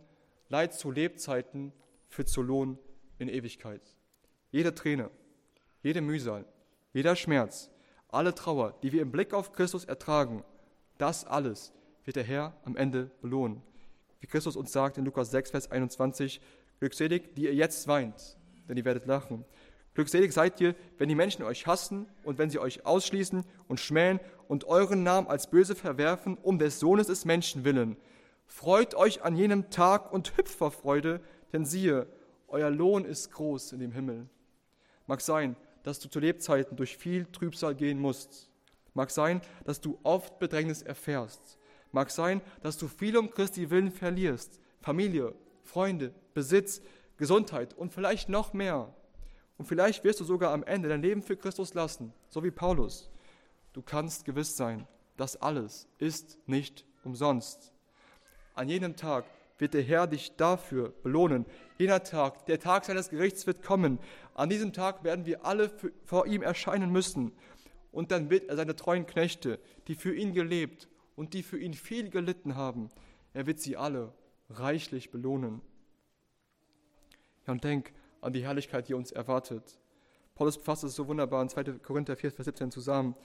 Leid zu Lebzeiten führt zu Lohn in Ewigkeit. Jede Träne, jede Mühsal, jeder Schmerz, alle Trauer, die wir im Blick auf Christus ertragen, das alles wird der Herr am Ende belohnen. Wie Christus uns sagt in Lukas 6, Vers 21, glückselig, die ihr jetzt weint, denn ihr werdet lachen. Glückselig seid ihr, wenn die Menschen euch hassen und wenn sie euch ausschließen und schmähen und euren Namen als böse verwerfen, um des Sohnes des Menschen willen. Freut euch an jenem Tag und hüpft vor Freude, denn siehe, euer Lohn ist groß in dem Himmel. Mag sein, dass du zu Lebzeiten durch viel Trübsal gehen musst. Mag sein, dass du oft Bedrängnis erfährst. Mag sein, dass du viel um Christi willen verlierst. Familie, Freunde, Besitz, Gesundheit und vielleicht noch mehr. Und vielleicht wirst du sogar am Ende dein Leben für Christus lassen, so wie Paulus. Du kannst gewiss sein, das alles ist nicht umsonst. An jenem Tag wird der Herr dich dafür belohnen. Jener Tag, der Tag seines Gerichts wird kommen. An diesem Tag werden wir alle vor ihm erscheinen müssen. Und dann wird er seine treuen Knechte, die für ihn gelebt und die für ihn viel gelitten haben, er wird sie alle reichlich belohnen. Ja, und denk an die Herrlichkeit, die uns erwartet. Paulus fasst es so wunderbar in 2. Korinther 4, Vers 17 zusammen.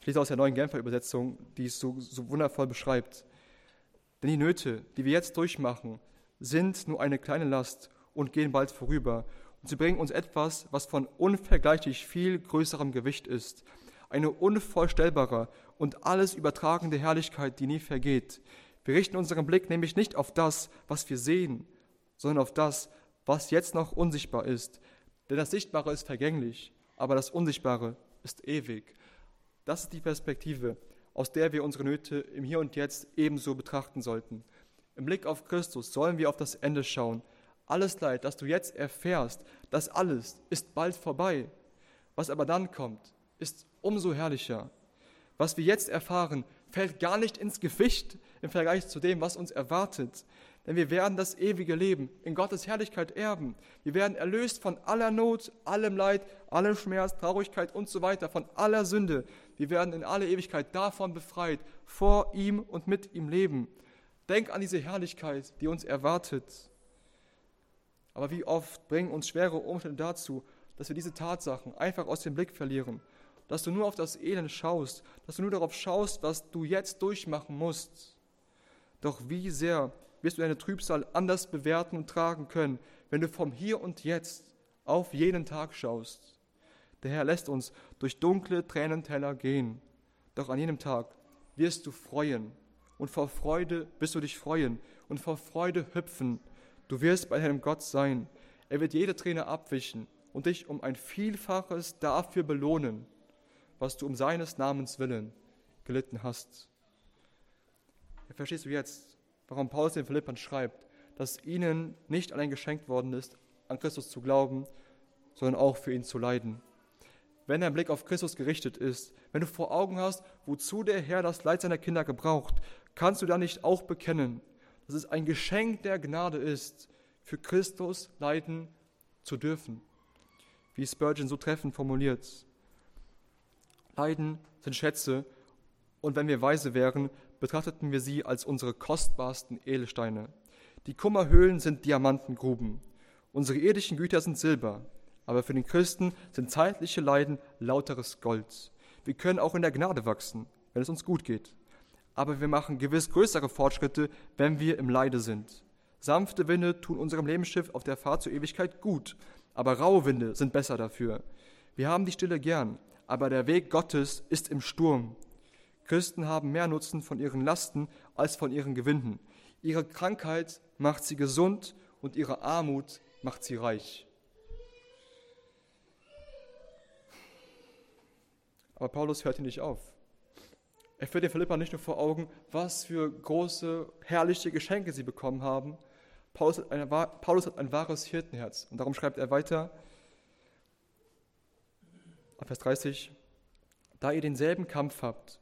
Ich lese aus der neuen Genfer Übersetzung, die es so, so wundervoll beschreibt. Denn die Nöte, die wir jetzt durchmachen, sind nur eine kleine Last und gehen bald vorüber. Und sie bringen uns etwas, was von unvergleichlich viel größerem Gewicht ist. Eine unvorstellbare und alles übertragende Herrlichkeit, die nie vergeht. Wir richten unseren Blick nämlich nicht auf das, was wir sehen, sondern auf das, was jetzt noch unsichtbar ist. Denn das Sichtbare ist vergänglich, aber das Unsichtbare ist ewig. Das ist die Perspektive, aus der wir unsere Nöte im Hier und Jetzt ebenso betrachten sollten. Im Blick auf Christus sollen wir auf das Ende schauen. alles Leid, das du jetzt erfährst, das alles ist bald vorbei. Was aber dann kommt, ist umso herrlicher. Was wir jetzt erfahren, fällt gar nicht ins Gewicht im Vergleich zu dem, was uns erwartet. Denn wir werden das ewige Leben in Gottes Herrlichkeit erben. Wir werden erlöst von aller Not, allem Leid, allem Schmerz, Traurigkeit und so weiter, von aller Sünde. Wir werden in alle Ewigkeit davon befreit, vor ihm und mit ihm leben. Denk an diese Herrlichkeit, die uns erwartet. Aber wie oft bringen uns schwere Umstände dazu, dass wir diese Tatsachen einfach aus dem Blick verlieren, dass du nur auf das Elend schaust, dass du nur darauf schaust, was du jetzt durchmachen musst. Doch wie sehr wirst du deine Trübsal anders bewerten und tragen können, wenn du vom Hier und Jetzt auf jeden Tag schaust. Der Herr lässt uns durch dunkle Tränenteller gehen, doch an jenem Tag wirst du freuen und vor Freude wirst du dich freuen und vor Freude hüpfen. Du wirst bei deinem Gott sein. Er wird jede Träne abwischen und dich um ein Vielfaches dafür belohnen, was du um seines Namens willen gelitten hast. Verstehst du jetzt, warum Paulus den Philippern schreibt, dass ihnen nicht allein geschenkt worden ist, an Christus zu glauben, sondern auch für ihn zu leiden? wenn dein Blick auf Christus gerichtet ist, wenn du vor Augen hast, wozu der Herr das Leid seiner Kinder gebraucht, kannst du dann nicht auch bekennen, dass es ein Geschenk der Gnade ist, für Christus leiden zu dürfen? Wie Spurgeon so treffend formuliert. Leiden sind Schätze, und wenn wir weise wären, betrachteten wir sie als unsere kostbarsten Edelsteine. Die Kummerhöhlen sind Diamantengruben. Unsere irdischen Güter sind Silber. Aber für den Christen sind zeitliche Leiden lauteres Gold. Wir können auch in der Gnade wachsen, wenn es uns gut geht. Aber wir machen gewiss größere Fortschritte, wenn wir im Leide sind. Sanfte Winde tun unserem Lebensschiff auf der Fahrt zur Ewigkeit gut, aber raue Winde sind besser dafür. Wir haben die Stille gern, aber der Weg Gottes ist im Sturm. Christen haben mehr Nutzen von ihren Lasten als von ihren Gewinnen. Ihre Krankheit macht sie gesund und ihre Armut macht sie reich. Aber Paulus hört hier nicht auf. Er führt den Philippa nicht nur vor Augen, was für große, herrliche Geschenke sie bekommen haben. Paulus hat, ein, Paulus hat ein wahres Hirtenherz. Und darum schreibt er weiter, Vers 30, da ihr denselben Kampf habt,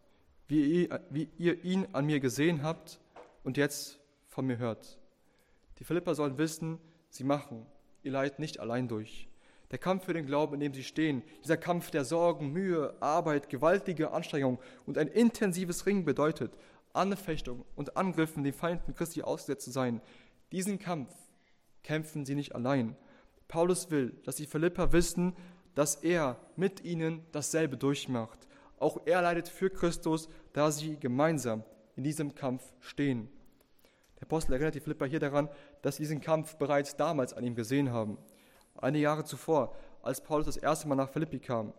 wie ihr, ihn an mir gesehen habt und jetzt von mir hört. Die Philipper sollen wissen, sie machen ihr Leid nicht allein durch. Der Kampf für den Glauben, in dem sie stehen, dieser Kampf der Sorgen, Mühe, Arbeit, gewaltige Anstrengung und ein intensives Ringen bedeutet, Anfechtung und Angriffen den Feinden Christi ausgesetzt zu sein. Diesen Kampf kämpfen sie nicht allein. Paulus will, dass die Philipper wissen, dass er mit ihnen dasselbe durchmacht. Auch er leidet für Christus, da sie gemeinsam in diesem Kampf stehen. Der Apostel erinnert die Philipper hier daran, dass sie diesen Kampf bereits damals an ihm gesehen haben einige Jahre zuvor, als Paulus das erste Mal nach Philippi kam.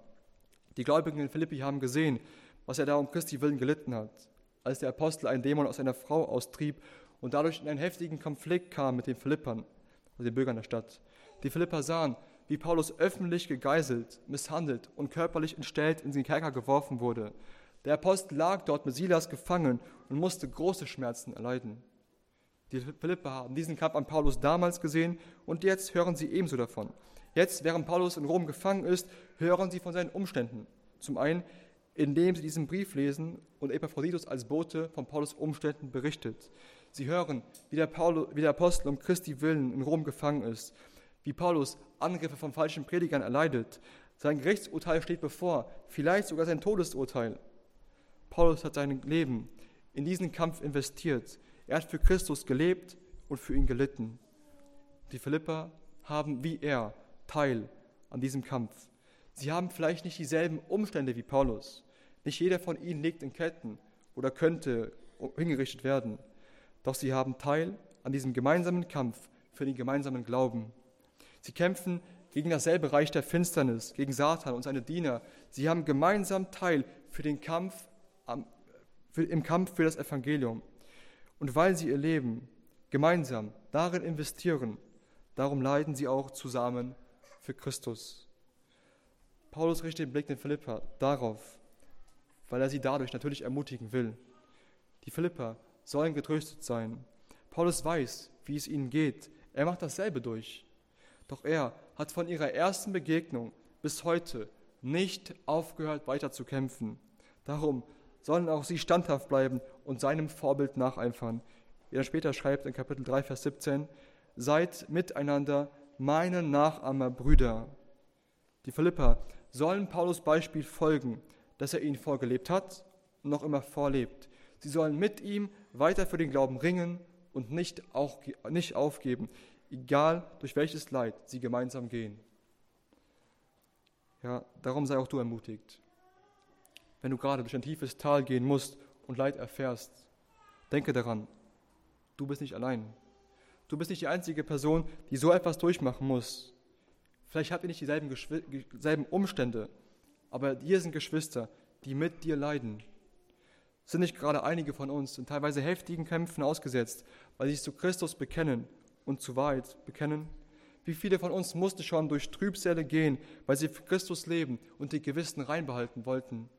Die Gläubigen in Philippi haben gesehen, was er da um Christi willen gelitten hat, als der Apostel einen Dämon aus einer Frau austrieb und dadurch in einen heftigen Konflikt kam mit den Philippern, also den Bürgern der Stadt. Die Philipper sahen, wie Paulus öffentlich gegeißelt, misshandelt und körperlich entstellt in den Kerker geworfen wurde. Der Apostel lag dort mit Silas gefangen und musste große Schmerzen erleiden. Die Philipper haben diesen Kampf an Paulus damals gesehen und jetzt hören sie ebenso davon. Jetzt, während Paulus in Rom gefangen ist, hören sie von seinen Umständen. Zum einen, indem sie diesen Brief lesen und Epaphroditus als Bote von Paulus Umständen berichtet. Sie hören, wie der, Paulus, wie der Apostel um Christi willen in Rom gefangen ist, wie Paulus Angriffe von falschen Predigern erleidet. Sein Gerichtsurteil steht bevor, vielleicht sogar sein Todesurteil. Paulus hat sein Leben in diesen Kampf investiert. Er hat für Christus gelebt und für ihn gelitten. Die Philipper haben wie er Teil an diesem Kampf. Sie haben vielleicht nicht dieselben Umstände wie Paulus. Nicht jeder von ihnen liegt in Ketten oder könnte hingerichtet werden. Doch sie haben Teil an diesem gemeinsamen Kampf für den gemeinsamen Glauben. Sie kämpfen gegen dasselbe Reich der Finsternis, gegen Satan und seine Diener. Sie haben gemeinsam Teil für den Kampf für, im Kampf für das Evangelium. Und weil sie ihr Leben gemeinsam darin investieren, darum leiden sie auch zusammen für Christus. Paulus richtet den Blick den Philippa darauf, weil er sie dadurch natürlich ermutigen will. Die Philippa sollen getröstet sein. Paulus weiß, wie es ihnen geht. Er macht dasselbe durch. Doch er hat von ihrer ersten Begegnung bis heute nicht aufgehört, weiter zu kämpfen. Darum sollen auch sie standhaft bleiben und seinem Vorbild nacheifern. Wie er später schreibt in Kapitel 3, Vers 17, seid miteinander meine Nachahmer, Brüder. Die Philipper sollen Paulus Beispiel folgen, dass er ihnen vorgelebt hat und noch immer vorlebt. Sie sollen mit ihm weiter für den Glauben ringen und nicht, auch, nicht aufgeben, egal durch welches Leid sie gemeinsam gehen. Ja, darum sei auch du ermutigt. Wenn du gerade durch ein tiefes Tal gehen musst und Leid erfährst, denke daran, du bist nicht allein. Du bist nicht die einzige Person, die so etwas durchmachen muss. Vielleicht habt ihr nicht dieselben, dieselben Umstände, aber hier sind Geschwister, die mit dir leiden. Sind nicht gerade einige von uns in teilweise heftigen Kämpfen ausgesetzt, weil sie sich zu Christus bekennen und zu Wahrheit bekennen? Wie viele von uns mussten schon durch Trübsäle gehen, weil sie für Christus leben und die Gewissen reinbehalten wollten?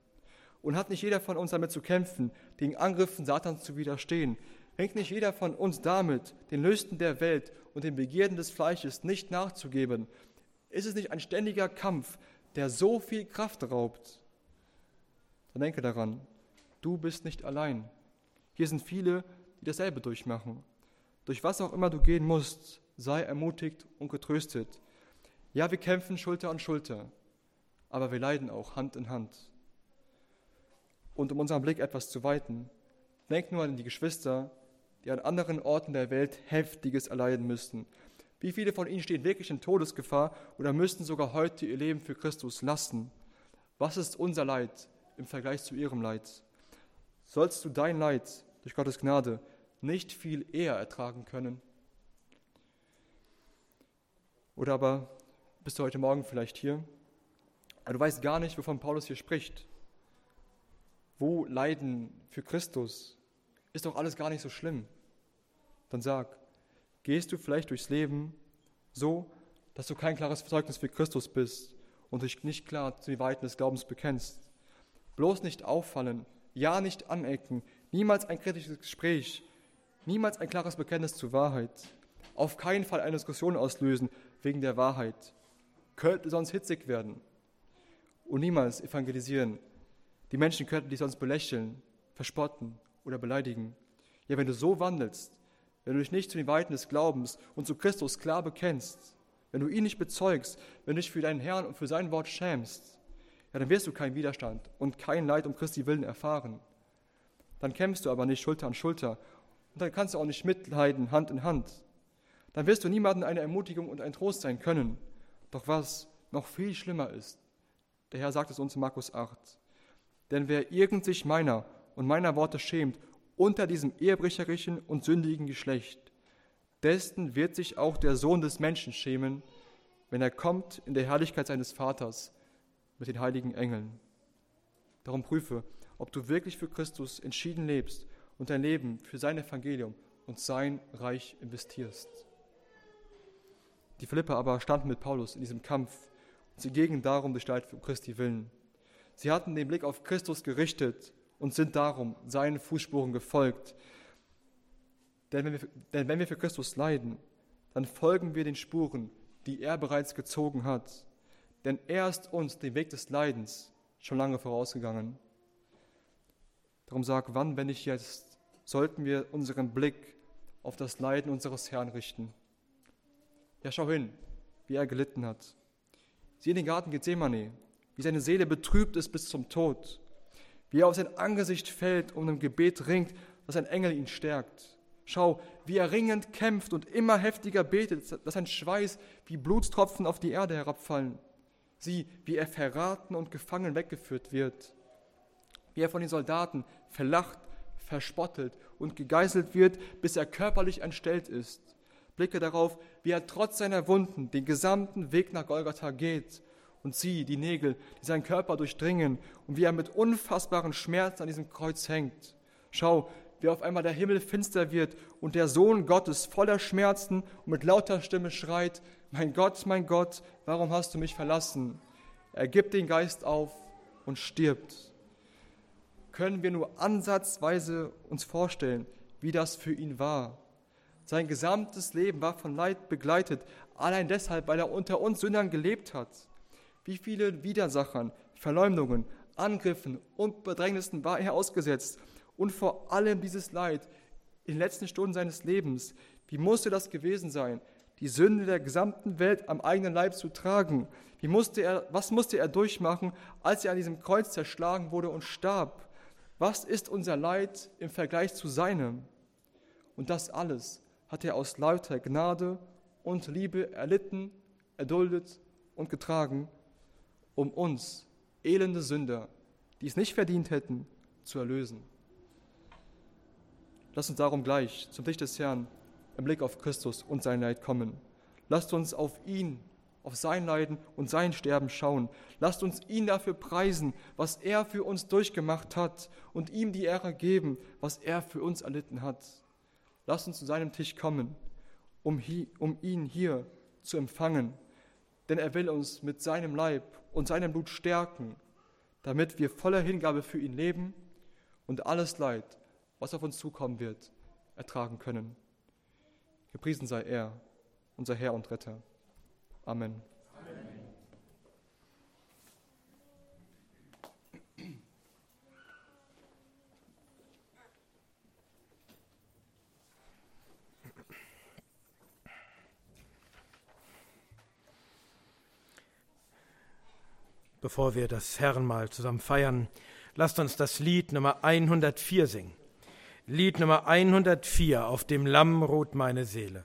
Und hat nicht jeder von uns damit zu kämpfen, den Angriffen Satans zu widerstehen? Hängt nicht jeder von uns damit, den Lüsten der Welt und den Begierden des Fleisches nicht nachzugeben? Ist es nicht ein ständiger Kampf, der so viel Kraft raubt? Dann denke daran, du bist nicht allein. Hier sind viele, die dasselbe durchmachen. Durch was auch immer du gehen musst, sei ermutigt und getröstet. Ja, wir kämpfen Schulter an Schulter, aber wir leiden auch Hand in Hand. Und um unseren Blick etwas zu weiten, denk nur an die Geschwister, die an anderen Orten der Welt Heftiges erleiden müssten. Wie viele von ihnen stehen wirklich in Todesgefahr oder müssten sogar heute ihr Leben für Christus lassen? Was ist unser Leid im Vergleich zu ihrem Leid? Sollst du dein Leid durch Gottes Gnade nicht viel eher ertragen können? Oder aber bist du heute Morgen vielleicht hier, aber du weißt gar nicht, wovon Paulus hier spricht. Wo Leiden für Christus ist doch alles gar nicht so schlimm. Dann sag, gehst du vielleicht durchs Leben so, dass du kein klares Zeugnis für Christus bist und dich nicht klar zu den Weiten des Glaubens bekennst. Bloß nicht auffallen, ja nicht anecken, niemals ein kritisches Gespräch, niemals ein klares Bekenntnis zur Wahrheit, auf keinen Fall eine Diskussion auslösen, wegen der Wahrheit, könnte sonst hitzig werden und niemals evangelisieren. Die Menschen könnten dich sonst belächeln, verspotten oder beleidigen. Ja, wenn du so wandelst, wenn du dich nicht zu den Weiten des Glaubens und zu Christus klar bekennst, wenn du ihn nicht bezeugst, wenn du dich für deinen Herrn und für sein Wort schämst, ja, dann wirst du keinen Widerstand und kein Leid um Christi willen erfahren. Dann kämpfst du aber nicht Schulter an Schulter und dann kannst du auch nicht mitleiden Hand in Hand dann wirst du niemandem eine Ermutigung und ein Trost sein können. Doch was noch viel schlimmer ist, der Herr sagt es uns in Markus 8, denn wer irgend sich meiner und meiner Worte schämt unter diesem ehebrecherischen und sündigen Geschlecht, dessen wird sich auch der Sohn des Menschen schämen, wenn er kommt in der Herrlichkeit seines Vaters mit den heiligen Engeln. Darum prüfe, ob du wirklich für Christus entschieden lebst und dein Leben für sein Evangelium und sein Reich investierst. Die Philipper aber standen mit Paulus in diesem Kampf und sie gingen darum durch Leid für Christi willen. Sie hatten den Blick auf Christus gerichtet und sind darum seinen Fußspuren gefolgt. Denn wenn, wir, denn wenn wir für Christus leiden, dann folgen wir den Spuren, die er bereits gezogen hat. Denn er ist uns den Weg des Leidens schon lange vorausgegangen. Darum sag, wann, wenn nicht jetzt, sollten wir unseren Blick auf das Leiden unseres Herrn richten. Ja, schau hin, wie er gelitten hat. Sieh in den Garten Gethsemane, wie seine Seele betrübt ist bis zum Tod, wie er auf sein Angesicht fällt und im Gebet ringt, dass ein Engel ihn stärkt. Schau, wie er ringend kämpft und immer heftiger betet, dass sein Schweiß wie Blutstropfen auf die Erde herabfallen. Sieh, wie er verraten und gefangen weggeführt wird. Wie er von den Soldaten verlacht, verspottet und gegeißelt wird, bis er körperlich entstellt ist. Blicke darauf, wie er trotz seiner Wunden den gesamten Weg nach Golgatha geht und sieh die Nägel, die seinen Körper durchdringen und wie er mit unfassbaren Schmerzen an diesem Kreuz hängt. Schau, wie auf einmal der Himmel finster wird und der Sohn Gottes voller Schmerzen und mit lauter Stimme schreit, mein Gott, mein Gott, warum hast du mich verlassen? Er gibt den Geist auf und stirbt. Können wir nur ansatzweise uns vorstellen, wie das für ihn war? Sein gesamtes Leben war von Leid begleitet, allein deshalb, weil er unter uns Sündern gelebt hat. Wie viele Widersachern, Verleumdungen, Angriffen und Bedrängnissen war er ausgesetzt. Und vor allem dieses Leid in den letzten Stunden seines Lebens. Wie musste das gewesen sein, die Sünde der gesamten Welt am eigenen Leib zu tragen? Wie musste er, was musste er durchmachen, als er an diesem Kreuz zerschlagen wurde und starb? Was ist unser Leid im Vergleich zu seinem? Und das alles hat er aus lauter Gnade und Liebe erlitten, erduldet und getragen, um uns, elende Sünder, die es nicht verdient hätten, zu erlösen. Lasst uns darum gleich zum Tisch des Herrn im Blick auf Christus und sein Leid kommen. Lasst uns auf ihn, auf sein Leiden und sein Sterben schauen. Lasst uns ihn dafür preisen, was er für uns durchgemacht hat und ihm die Ehre geben, was er für uns erlitten hat. Lasst uns zu seinem Tisch kommen, um, hi, um ihn hier zu empfangen, denn er will uns mit seinem Leib und seinem Blut stärken, damit wir voller Hingabe für ihn leben und alles Leid, was auf uns zukommen wird, ertragen können. Gepriesen sei er, unser Herr und Retter. Amen. bevor wir das Herrenmahl zusammen feiern, lasst uns das Lied Nummer 104 singen. Lied Nummer 104, auf dem Lamm ruht meine Seele.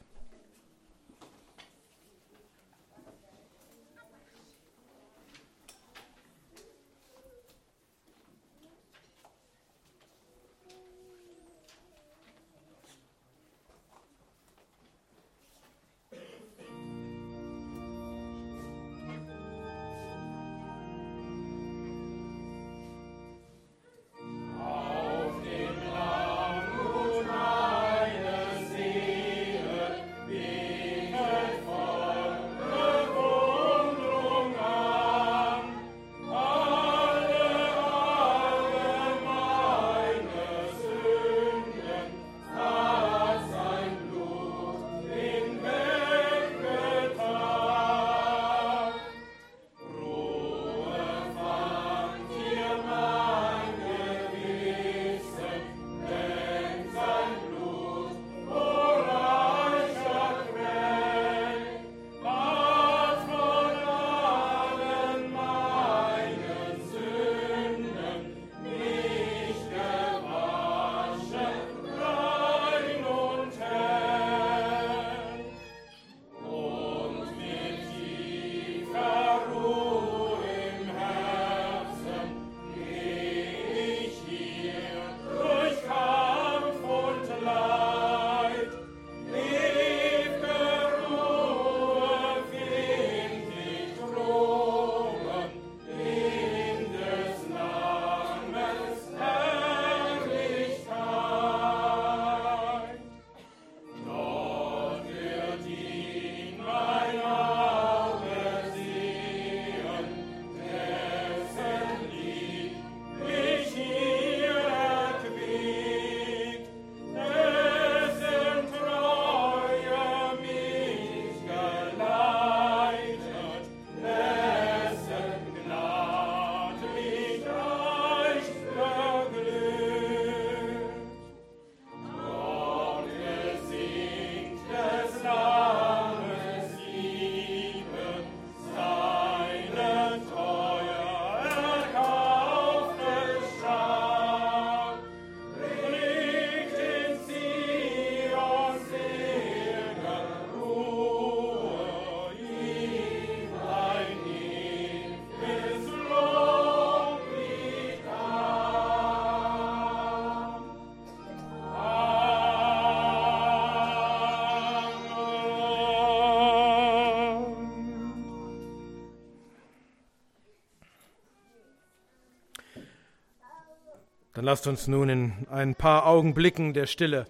Dann lasst uns nun in ein paar Augenblicken der Stille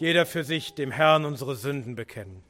jeder für sich dem Herrn unsere Sünden bekennen.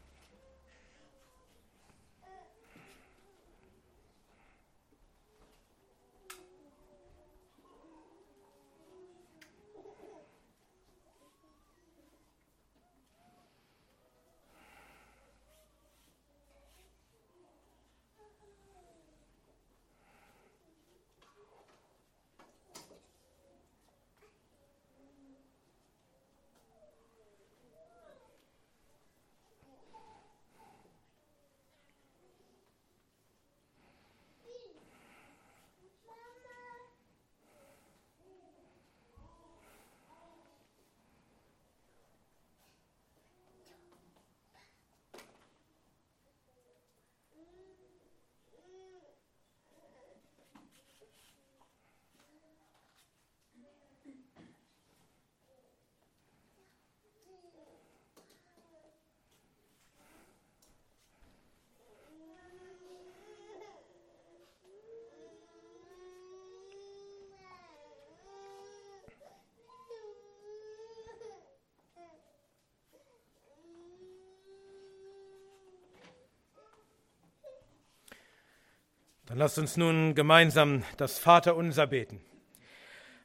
Lasst uns nun gemeinsam das Vaterunser beten.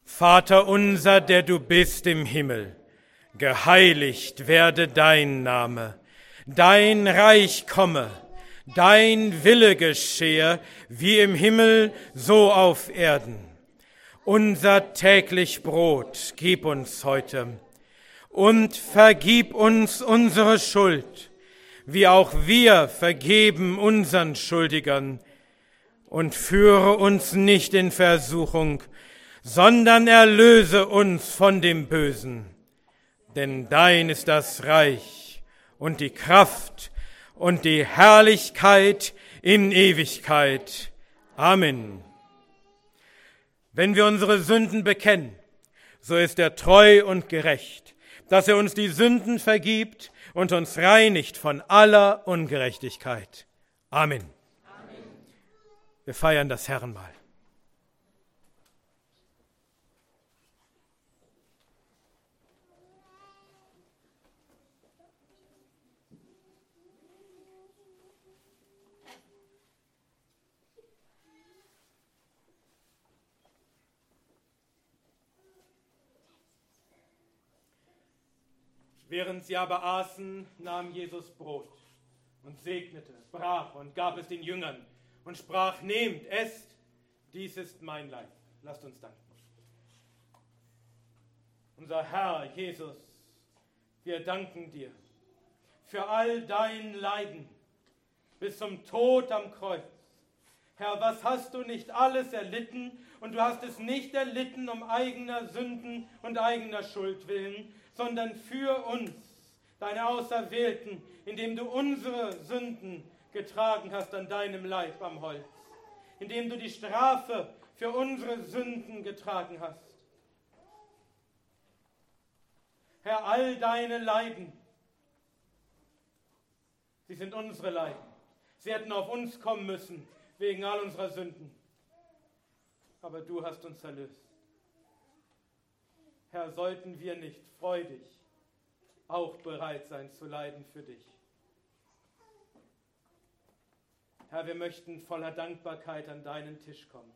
Vater unser, der du bist im Himmel, geheiligt werde dein Name, dein Reich komme, dein Wille geschehe, wie im Himmel, so auf Erden. Unser täglich Brot gib uns heute und vergib uns unsere Schuld, wie auch wir vergeben unseren Schuldigern und führe uns nicht in Versuchung, sondern erlöse uns von dem Bösen. Denn dein ist das Reich und die Kraft und die Herrlichkeit in Ewigkeit. Amen. Wenn wir unsere Sünden bekennen, so ist er treu und gerecht, dass er uns die Sünden vergibt und uns reinigt von aller Ungerechtigkeit. Amen. Wir feiern das Herrenmahl. Während sie aber aßen, nahm Jesus Brot und segnete, brach und gab es den Jüngern und sprach, nehmt, esst, dies ist mein Leib. Lasst uns danken. Unser Herr Jesus, wir danken dir für all dein Leiden bis zum Tod am Kreuz. Herr, was hast du nicht alles erlitten? Und du hast es nicht erlitten um eigener Sünden und eigener Schuld willen, sondern für uns, deine Auserwählten, indem du unsere Sünden getragen hast an deinem Leib am Holz, indem du die Strafe für unsere Sünden getragen hast. Herr, all deine Leiden, sie sind unsere Leiden. Sie hätten auf uns kommen müssen wegen all unserer Sünden. Aber du hast uns erlöst. Herr, sollten wir nicht freudig auch bereit sein zu leiden für dich. Herr, wir möchten voller Dankbarkeit an deinen Tisch kommen.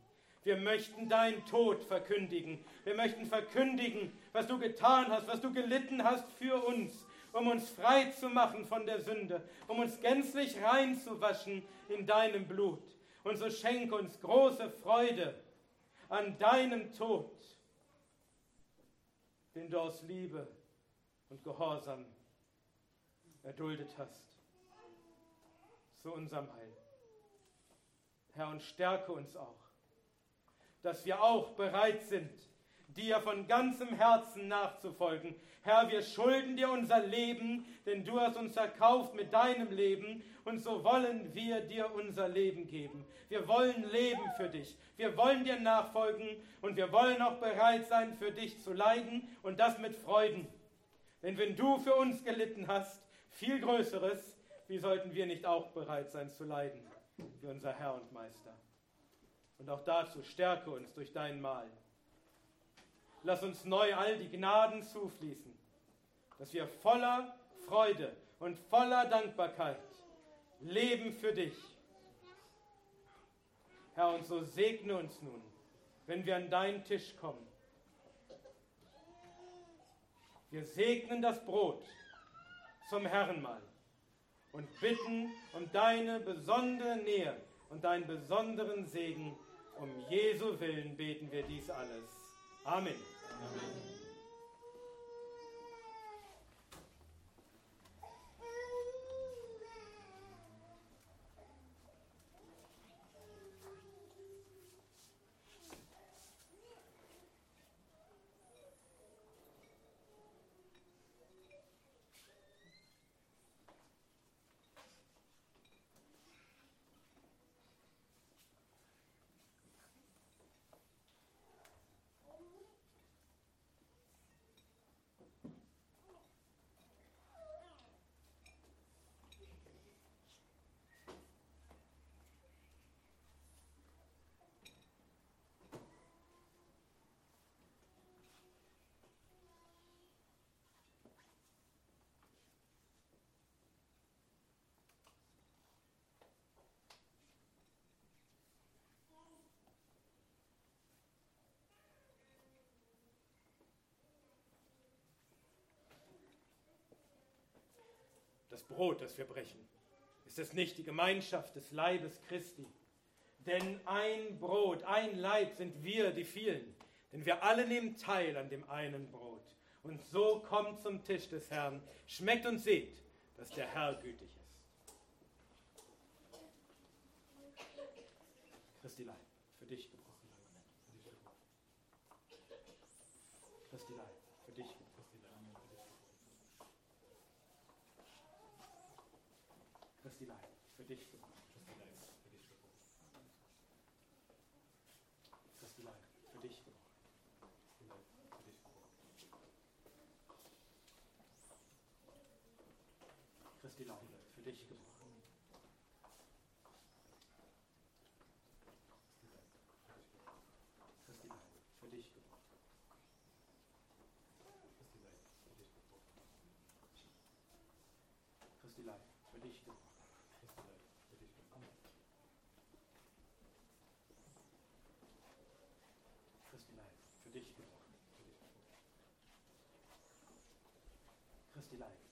Wir möchten deinen Tod verkündigen. Wir möchten verkündigen, was du getan hast, was du gelitten hast für uns, um uns frei zu machen von der Sünde, um uns gänzlich reinzuwaschen in deinem Blut. Und so schenk uns große Freude an deinem Tod, den du aus Liebe und Gehorsam erduldet hast, zu unserem Heil. Herr, und stärke uns auch, dass wir auch bereit sind, dir von ganzem Herzen nachzufolgen. Herr, wir schulden dir unser Leben, denn du hast uns erkauft mit deinem Leben und so wollen wir dir unser Leben geben. Wir wollen leben für dich. Wir wollen dir nachfolgen und wir wollen auch bereit sein, für dich zu leiden und das mit Freuden. Denn wenn du für uns gelitten hast, viel Größeres, wie sollten wir nicht auch bereit sein zu leiden? Wie unser Herr und Meister. Und auch dazu stärke uns durch dein Mahl. Lass uns neu all die Gnaden zufließen, dass wir voller Freude und voller Dankbarkeit leben für dich. Herr, und so segne uns nun, wenn wir an deinen Tisch kommen. Wir segnen das Brot zum Herrenmahl und bitten um deine besondere Nähe und deinen besonderen Segen. Um Jesu Willen beten wir dies alles. Amen. Amen. Das Brot, das wir brechen, ist es nicht die Gemeinschaft des Leibes Christi? Denn ein Brot, ein Leib sind wir, die vielen, denn wir alle nehmen teil an dem einen Brot. Und so kommt zum Tisch des Herrn, schmeckt und seht, dass der Herr gütig ist. Christi Leib, Christi Leib für dich Christi Leid, für dich. Christi Leib für dich geworden. Christi Leib.